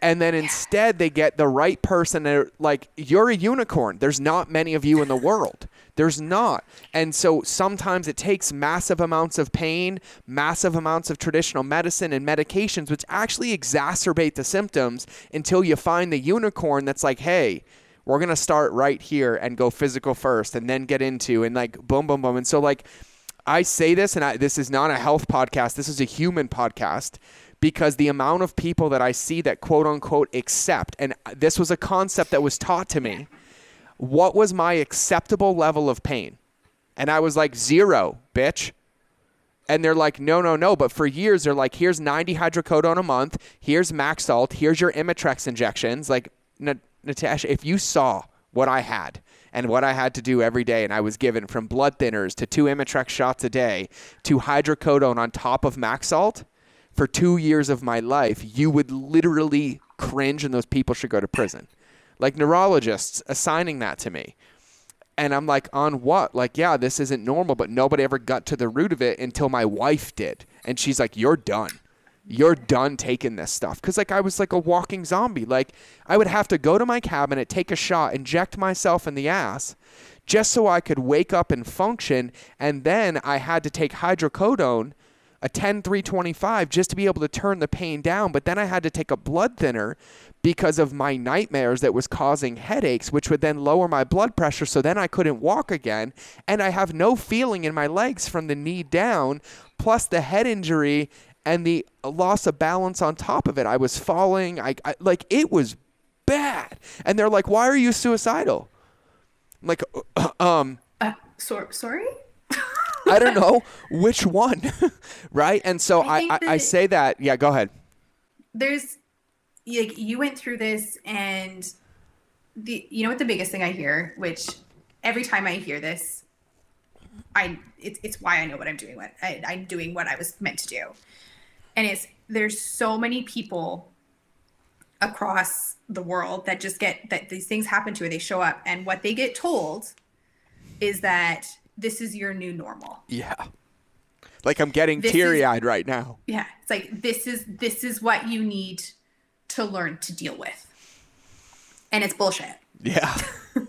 And then instead, they get the right person. They're like, you're a unicorn. There's not many of you in the world. There's not. And so sometimes it takes massive amounts of pain, massive amounts of traditional medicine and medications, which actually exacerbate the symptoms until you find the unicorn that's like, hey, we're going to start right here and go physical first and then get into and like boom, boom, boom. And so, like, I say this, and I, this is not a health podcast, this is a human podcast because the amount of people that I see that quote unquote accept, and this was a concept that was taught to me what was my acceptable level of pain? And I was like, zero, bitch. And they're like, no, no, no. But for years, they're like, here's 90 hydrocodone a month. Here's Maxalt. Here's your Imitrex injections. Like, Natasha, if you saw what I had and what I had to do every day, and I was given from blood thinners to two Imitrex shots a day to hydrocodone on top of Maxalt for two years of my life, you would literally cringe and those people should go to prison like neurologists assigning that to me. And I'm like, on what? Like, yeah, this isn't normal, but nobody ever got to the root of it until my wife did. And she's like, you're done. You're done taking this stuff. Cause like I was like a walking zombie. Like I would have to go to my cabinet, take a shot, inject myself in the ass just so I could wake up and function. And then I had to take hydrocodone a 10 325 just to be able to turn the pain down but then i had to take a blood thinner because of my nightmares that was causing headaches, which would then lower my blood pressure. So then I couldn't walk again. And I have no feeling in my legs from the knee down, plus the head injury and the loss of balance on top of it. I was falling. I, I like it was bad. And they're like, "Why are you suicidal?" I'm like, uh, um, uh, so, sorry. I don't know which one, right? And so I, I, I, say that. Yeah, go ahead. There's like you went through this and the you know what the biggest thing I hear, which every time I hear this, I it's it's why I know what I'm doing. What I, I'm doing what I was meant to do, and it's there's so many people across the world that just get that these things happen to or they show up and what they get told is that this is your new normal. Yeah. Like I'm getting teary eyed right now. Yeah. It's like this is this is what you need to learn to deal with. And it's bullshit. Yeah.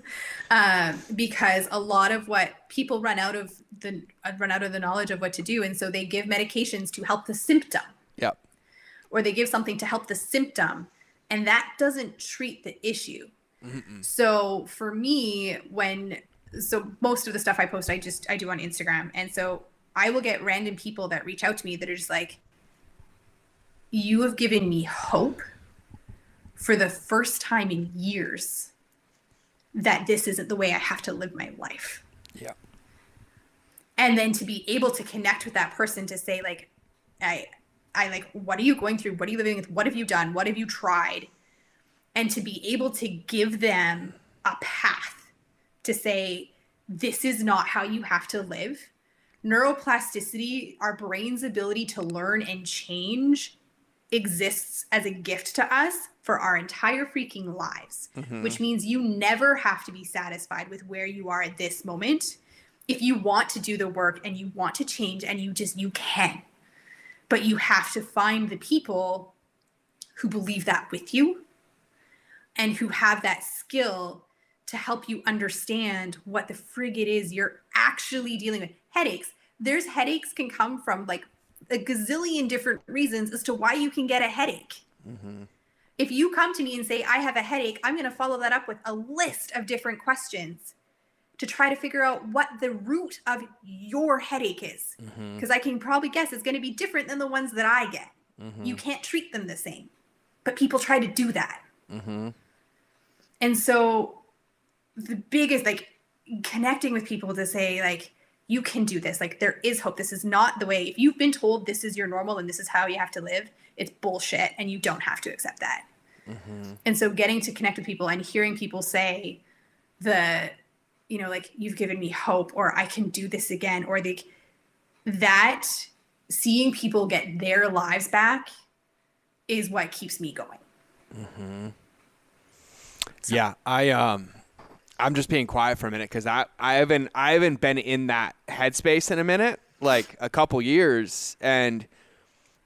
um, because a lot of what people run out of the run out of the knowledge of what to do, and so they give medications to help the symptom. Yep. Or they give something to help the symptom, and that doesn't treat the issue. Mm-mm. So for me, when so most of the stuff I post, I just I do on Instagram, and so I will get random people that reach out to me that are just like, "You have given me hope for the first time in years that this isn't the way I have to live my life." Yeah. And then to be able to connect with that person to say like, I I like, what are you going through? What are you living with? What have you done? What have you tried? And to be able to give them a path to say, this is not how you have to live. Neuroplasticity, our brain's ability to learn and change, exists as a gift to us for our entire freaking lives, mm-hmm. which means you never have to be satisfied with where you are at this moment. If you want to do the work and you want to change and you just, you can but you have to find the people who believe that with you and who have that skill to help you understand what the frig it is you're actually dealing with. Headaches. There's headaches can come from like a gazillion different reasons as to why you can get a headache. Mm-hmm. If you come to me and say, I have a headache, I'm going to follow that up with a list of different questions to try to figure out what the root of your headache is. Because mm-hmm. I can probably guess it's going to be different than the ones that I get. Mm-hmm. You can't treat them the same. But people try to do that. Mm-hmm. And so the biggest, like, connecting with people to say, like, you can do this. Like, there is hope. This is not the way. If you've been told this is your normal and this is how you have to live, it's bullshit. And you don't have to accept that. Mm-hmm. And so getting to connect with people and hearing people say, the you know like you've given me hope or i can do this again or like that seeing people get their lives back is what keeps me going mm-hmm. so. yeah i um i'm just being quiet for a minute because i i haven't i haven't been in that headspace in a minute like a couple years and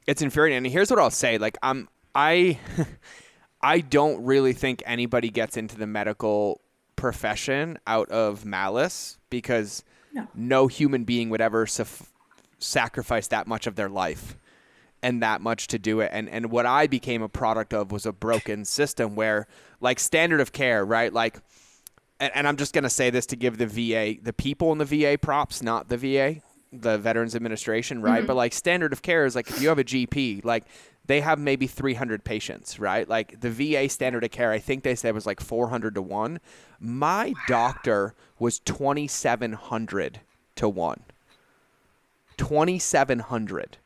it's infuriating and here's what i'll say like i'm i i don't really think anybody gets into the medical profession out of malice because no, no human being would ever sacrifice that much of their life and that much to do it. And and what I became a product of was a broken system where like standard of care, right? Like and, and I'm just gonna say this to give the VA the people in the VA props, not the VA, the Veterans Administration, right? Mm-hmm. But like standard of care is like if you have a GP, like they have maybe 300 patients, right? Like the VA standard of care, I think they said was like 400 to 1. My wow. doctor was 2700 to 1. 2700.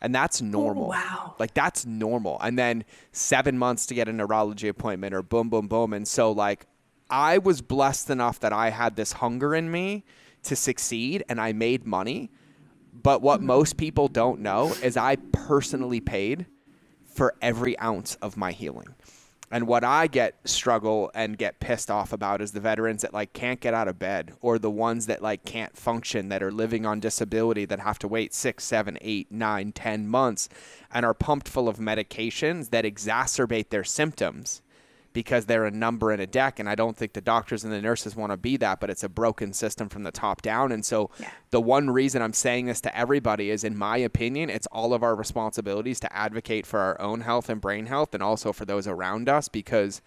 And that's normal. Oh, wow. Like that's normal. And then 7 months to get a neurology appointment or boom boom boom and so like I was blessed enough that I had this hunger in me to succeed and I made money. But what mm-hmm. most people don't know is I personally paid for every ounce of my healing. And what I get struggle and get pissed off about is the veterans that like can't get out of bed or the ones that like can't function that are living on disability that have to wait six, seven, eight, nine, ten months and are pumped full of medications that exacerbate their symptoms because they're a number in a deck. And I don't think the doctors and the nurses want to be that, but it's a broken system from the top down. And so yeah. the one reason I'm saying this to everybody is, in my opinion, it's all of our responsibilities to advocate for our own health and brain health and also for those around us because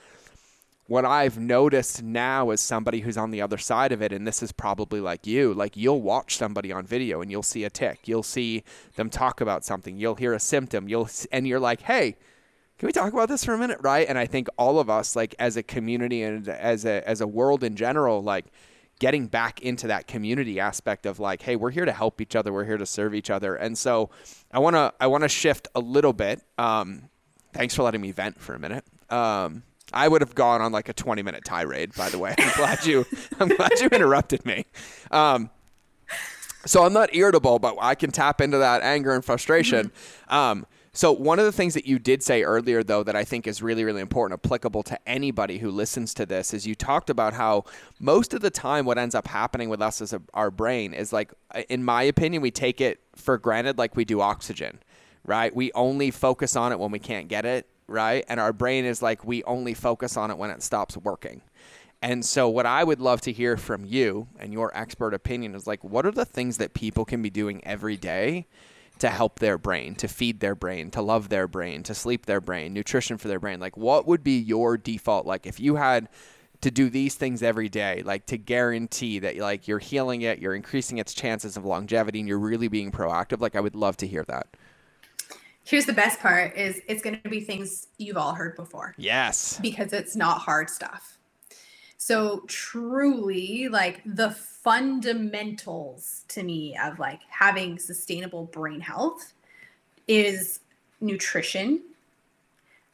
what I've noticed now as somebody who's on the other side of it, and this is probably like you, like you'll watch somebody on video and you'll see a tick, you'll see them talk about something, you'll hear a symptom, you'll and you're like, hey, can we talk about this for a minute right? And i think all of us like as a community and as a as a world in general like getting back into that community aspect of like hey we're here to help each other. We're here to serve each other. And so i want to i want to shift a little bit. Um, thanks for letting me vent for a minute. Um, i would have gone on like a 20 minute tirade by the way. I'm glad you i'm glad you interrupted me. Um, so i'm not irritable but i can tap into that anger and frustration. Mm-hmm. um, so, one of the things that you did say earlier, though, that I think is really, really important, applicable to anybody who listens to this, is you talked about how most of the time what ends up happening with us as a, our brain is like, uh, in my opinion, we take it for granted like we do oxygen, right? We only focus on it when we can't get it, right? And our brain is like, we only focus on it when it stops working. And so, what I would love to hear from you and your expert opinion is like, what are the things that people can be doing every day to help their brain, to feed their brain, to love their brain, to sleep their brain, nutrition for their brain? Like, what would be your default? Like, if you had to do these things every day, like to guarantee that like you're healing it, you're increasing its chances of longevity, and you're really being proactive. Like I would love to hear that. Here's the best part is it's going to be things you've all heard before. Yes. Because it's not hard stuff. So truly like the fundamentals to me of like having sustainable brain health is nutrition,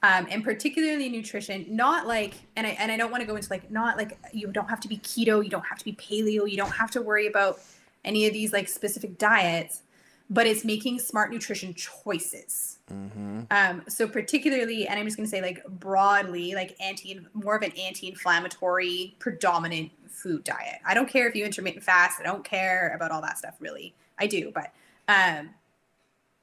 um, and particularly nutrition not like and i and i don't want to go into like not like you don't have to be keto you don't have to be paleo you don't have to worry about any of these like specific diets but it's making smart nutrition choices. Mm-hmm. um, so particularly and i'm just going to say like broadly like anti more of an anti-inflammatory predominant food diet. I don't care if you intermittent fast i don't care about all that stuff really. I do but um,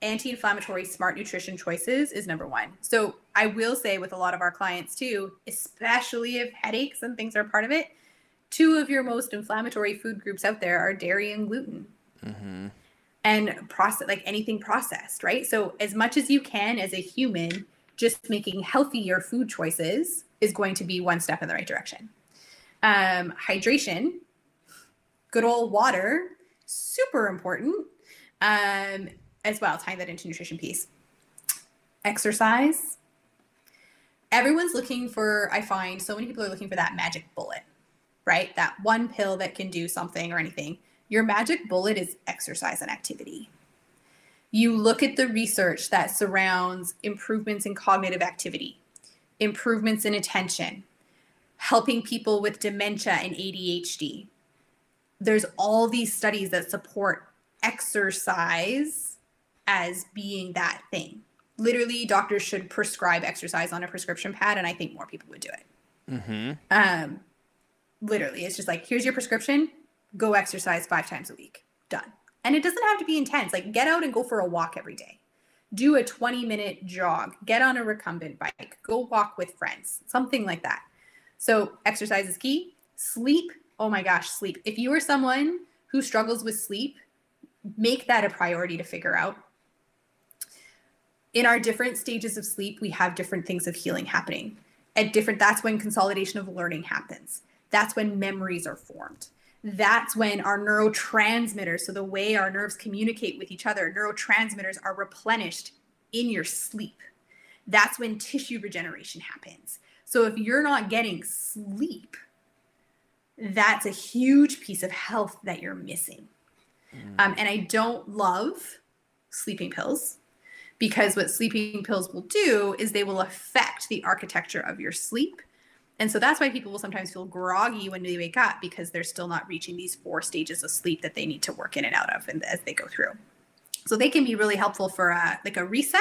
anti-inflammatory smart nutrition choices is number one. So i will say with a lot of our clients too especially if headaches and things are part of it two of your most inflammatory food groups out there are dairy and gluten. Mm-hmm. And process like anything processed right so as much as you can as a human just making healthier food choices is going to be one step in the right direction um, hydration good old water super important um, as well, tying that into nutrition piece. Exercise. Everyone's looking for, I find so many people are looking for that magic bullet, right? That one pill that can do something or anything. Your magic bullet is exercise and activity. You look at the research that surrounds improvements in cognitive activity, improvements in attention, helping people with dementia and ADHD. There's all these studies that support exercise as being that thing. Literally, doctors should prescribe exercise on a prescription pad, and I think more people would do it. Mm-hmm. Um, literally, it's just like, here's your prescription, go exercise five times a week. Done. And it doesn't have to be intense. Like, get out and go for a walk every day. Do a 20 minute jog, get on a recumbent bike, go walk with friends, something like that. So, exercise is key. Sleep, oh my gosh, sleep. If you are someone who struggles with sleep, make that a priority to figure out in our different stages of sleep, we have different things of healing happening. At different, that's when consolidation of learning happens. That's when memories are formed. That's when our neurotransmitters, so the way our nerves communicate with each other, neurotransmitters are replenished in your sleep. That's when tissue regeneration happens. So if you're not getting sleep, that's a huge piece of health that you're missing. Mm. Um, and I don't love sleeping pills because what sleeping pills will do is they will affect the architecture of your sleep. And so that's why people will sometimes feel groggy when they wake up because they're still not reaching these four stages of sleep that they need to work in and out of and as they go through. So they can be really helpful for a, like a reset,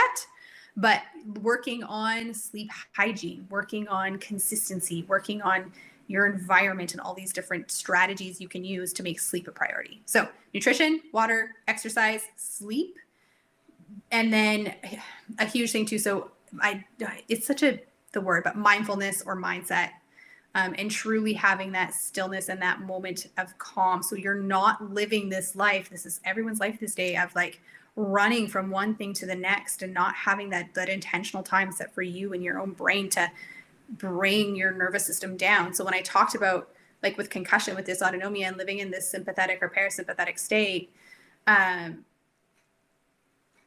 but working on sleep hygiene, working on consistency, working on your environment and all these different strategies you can use to make sleep a priority. So, nutrition, water, exercise, sleep and then a huge thing too. So I, it's such a the word, but mindfulness or mindset, um, and truly having that stillness and that moment of calm. So you're not living this life. This is everyone's life this day of like running from one thing to the next and not having that that intentional time set for you and your own brain to bring your nervous system down. So when I talked about like with concussion with this dysautonomia and living in this sympathetic or parasympathetic state, um,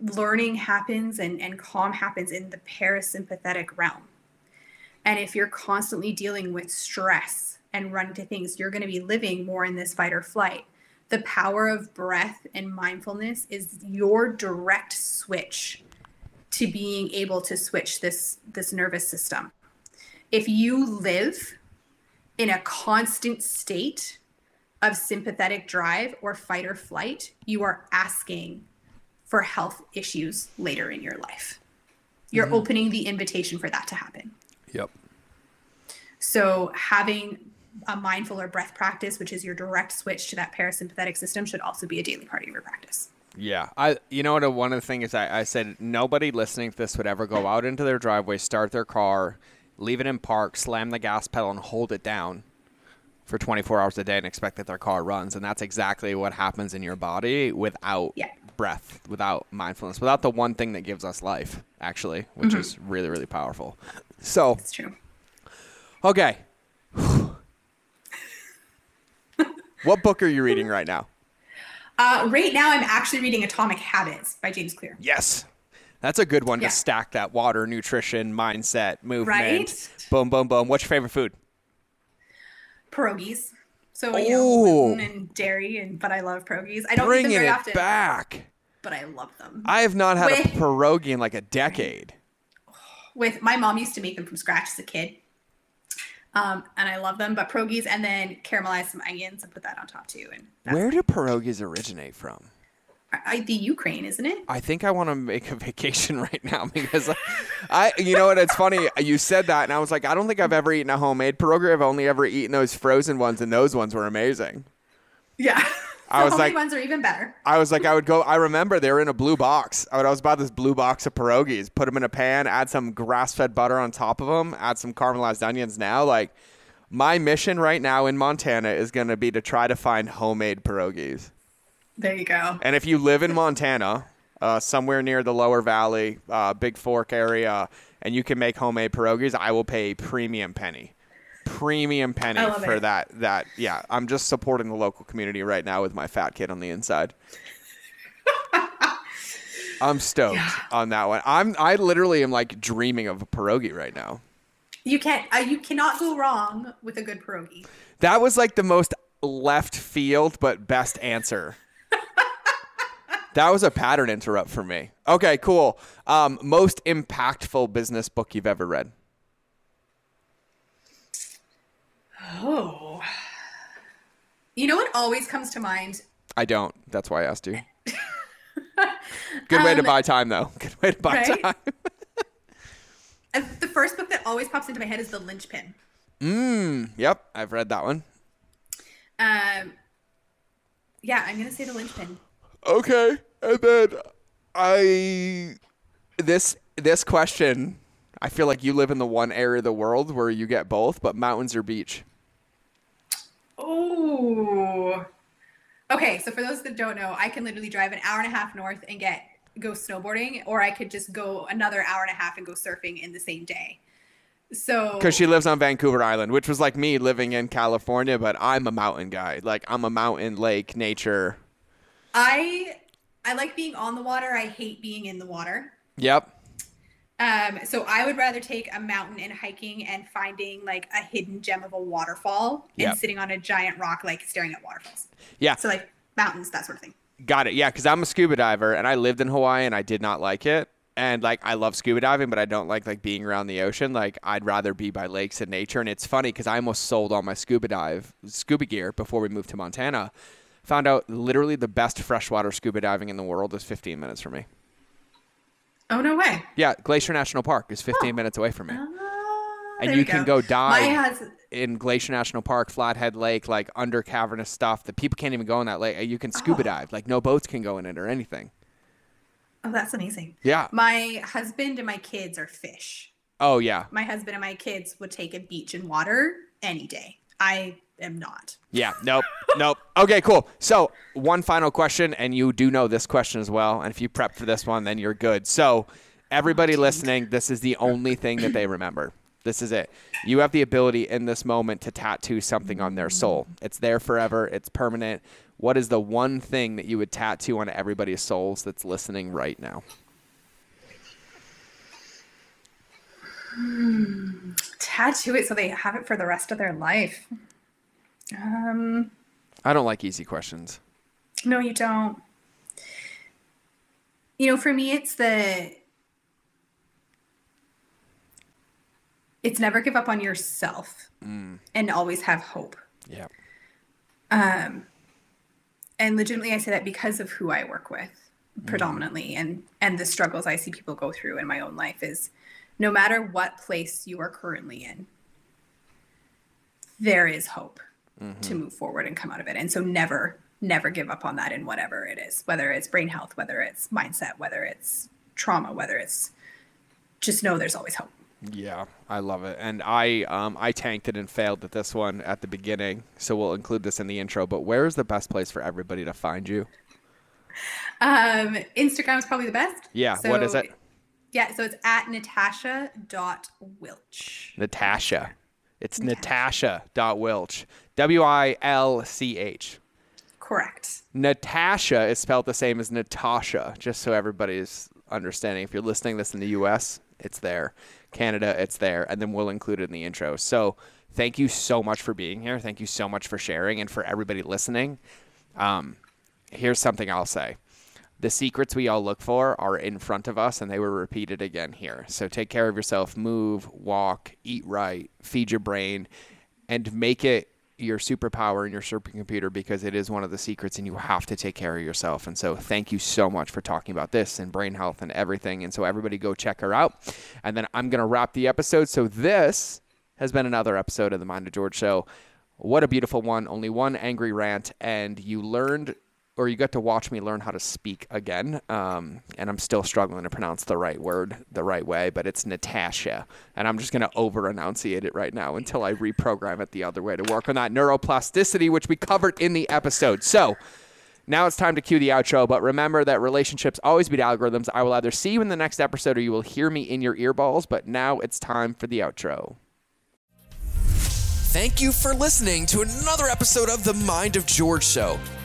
learning happens and, and calm happens in the parasympathetic realm. And if you're constantly dealing with stress and running to things, you're going to be living more in this fight or flight. The power of breath and mindfulness is your direct switch to being able to switch this this nervous system. If you live in a constant state of sympathetic drive or fight or flight, you are asking for health issues later in your life. You're mm-hmm. opening the invitation for that to happen. Yep. So having a mindful or breath practice, which is your direct switch to that parasympathetic system, should also be a daily part of your practice. Yeah, I. You know what? One of the things I, I said nobody listening to this would ever go out into their driveway, start their car, leave it in park, slam the gas pedal, and hold it down for 24 hours a day and expect that their car runs. And that's exactly what happens in your body without yeah breath, without mindfulness, without the one thing that gives us life, actually, which mm-hmm. is really, really powerful. So, it's true. Okay. What book are you reading right now? Uh, right now, I'm actually reading Atomic Habits by James Clear. Yes. That's a good one Yeah. to stack that water, nutrition, mindset, movement. Right? Boom, boom, boom. What's your favorite food? Pierogies. So you know, gluten and dairy, and but I love pierogies. I don't eat them Bringing very it often, back. but I love them. I have not had a With- pierogi in like a decade. With my mom used to make them from scratch as a kid, um, and I love them. But pierogies, and then caramelize some onions and put that on top too. And Where do pierogies originate from? I, the Ukraine, isn't it? I think I want to make a vacation right now because I, you know what? It's funny. You said that, and I was like, I don't think I've ever eaten a homemade pierogi. I've only ever eaten those frozen ones, and those ones were amazing. Yeah. I was like- ones are even better. I was like, I would go. I remember they were in a blue box. I would always buy this blue box of pierogies, put them in a pan, add some grass-fed butter on top of them, add some caramelized onions. Now, like, my mission right now in Montana is going to be to try to find homemade pierogies. There you go. And if you live in Montana, uh, somewhere near the Lower Valley, uh, Bigfork area, and you can make homemade pierogies, I will pay a premium penny. Premium penny for it. that. That yeah, I'm just supporting the local community right now with my fat kid on the inside. I'm stoked on that one. I'm I literally am like dreaming of a pierogi right now. You can't. Uh, you cannot go wrong with a good pierogi. That was like the most left field but best answer. that was a pattern interrupt for me. Okay, cool. Um, most impactful business book you've ever read? Oh. You know what always comes to mind? I don't. That's why I asked you. Good way to Um, buy time, though. Good way to buy right? time. The first book that always pops into my head is The Linchpin. Mm, yep, I've read that one. Um, yeah, I'm gonna say The Linchpin. Okay, and then I this this question. I feel like you live in the one area of the world where you get both, but mountains or beach. Oh. Okay, so for those that don't know, I can literally drive an hour and a half north and get go snowboarding, or I could just go another hour and a half and go surfing in the same day. So Because she lives on Vancouver Island, which was like me living in California, but I'm a mountain guy. Like I'm a mountain, lake, nature. I I like being on the water. I hate being in the water. Yep. Um, so I would rather take a mountain and hiking and finding like a hidden gem of a waterfall and Yep. sitting on a giant rock, like staring at waterfalls. Yeah. So like mountains, that sort of thing. Got it. Yeah, because I'm a scuba diver and I lived in Hawaii and I did not like it. And like I love scuba diving, but I don't like like being around the ocean. Like I'd rather be by lakes and nature. And it's funny because I almost sold all my scuba dive scuba gear before we moved to Montana. Found out literally the best freshwater scuba diving in the world is 15 minutes from me. Oh no way. Yeah, Glacier National Park is 15 minutes away from me. Ah, And there you can go My dive in Glacier National Park, Flathead Lake, like under cavernous stuff that people can't even go in that lake. You can scuba Oh. dive, like no boats can go in it or anything. Oh, that's amazing. Yeah. My husband and my kids are fish. Oh yeah, My husband and my kids would take a beach and water any day. I am not. yeah. Nope, nope. Okay, cool. So one final question, and you do know this question as well. And if you prep for this one, then you're good. So everybody listening, this is the only thing that they remember. This is it. You have the ability in this moment to tattoo something on their soul. It's there forever. It's permanent. What is the one thing that you would tattoo on everybody's souls that's listening right now? Hmm. Tattoo it so they have it for the rest of their life. Um, I don't like easy questions. no, you don't. You know, for me, it's the. It's never give up on yourself and always have hope. Yeah. um, and legitimately i say that because of who i work with predominantly and and the struggles i see people go through in my own life is no matter what place you are currently in there is hope to move forward and come out of it and so never never give up on that in whatever it is whether it's brain health whether it's mindset whether it's trauma whether it's just know there's always hope Yeah, I love it, and I um I tanked it and failed at this one at the beginning, so we'll include this in the intro. But where is the best place for everybody to find you? um instagram is probably the best Yeah, so, what is it? yeah so it's at natasha.wilch Natasha. It's Natasha dot Wilch. W I L C H. Correct. Natasha is spelled the same as Natasha, just so everybody's understanding. If you're listening this in the US, it's there. Canada, it's there. And then we'll include it in the intro. So thank you so much for being here. Thank you so much for sharing and for everybody listening. Um, here's something I'll say. The secrets we all look for are in front of us and they were repeated again here. So take care of yourself, move, walk, eat right, feed your brain, and make it your superpower in your supercomputer because it is one of the secrets and you have to take care of yourself. And so thank you so much for talking about this and brain health and everything. And so everybody go check her out. And then I'm going to wrap the episode. So this has been another episode of the Mind of George show. What a beautiful one. Only one angry rant and you learned or you got to watch me learn how to speak again. Um, and I'm still struggling to pronounce the right word the right way, but it's Natasha. And I'm just going to over enunciate it right now until I reprogram it the other way to work on that neuroplasticity, which we covered in the episode. So now it's time to cue the outro. But remember that relationships always beat algorithms. I will either see you in the next episode or you will hear me in your earballs. But now it's time for the outro. Thank you for listening to another episode of The Mind of George Show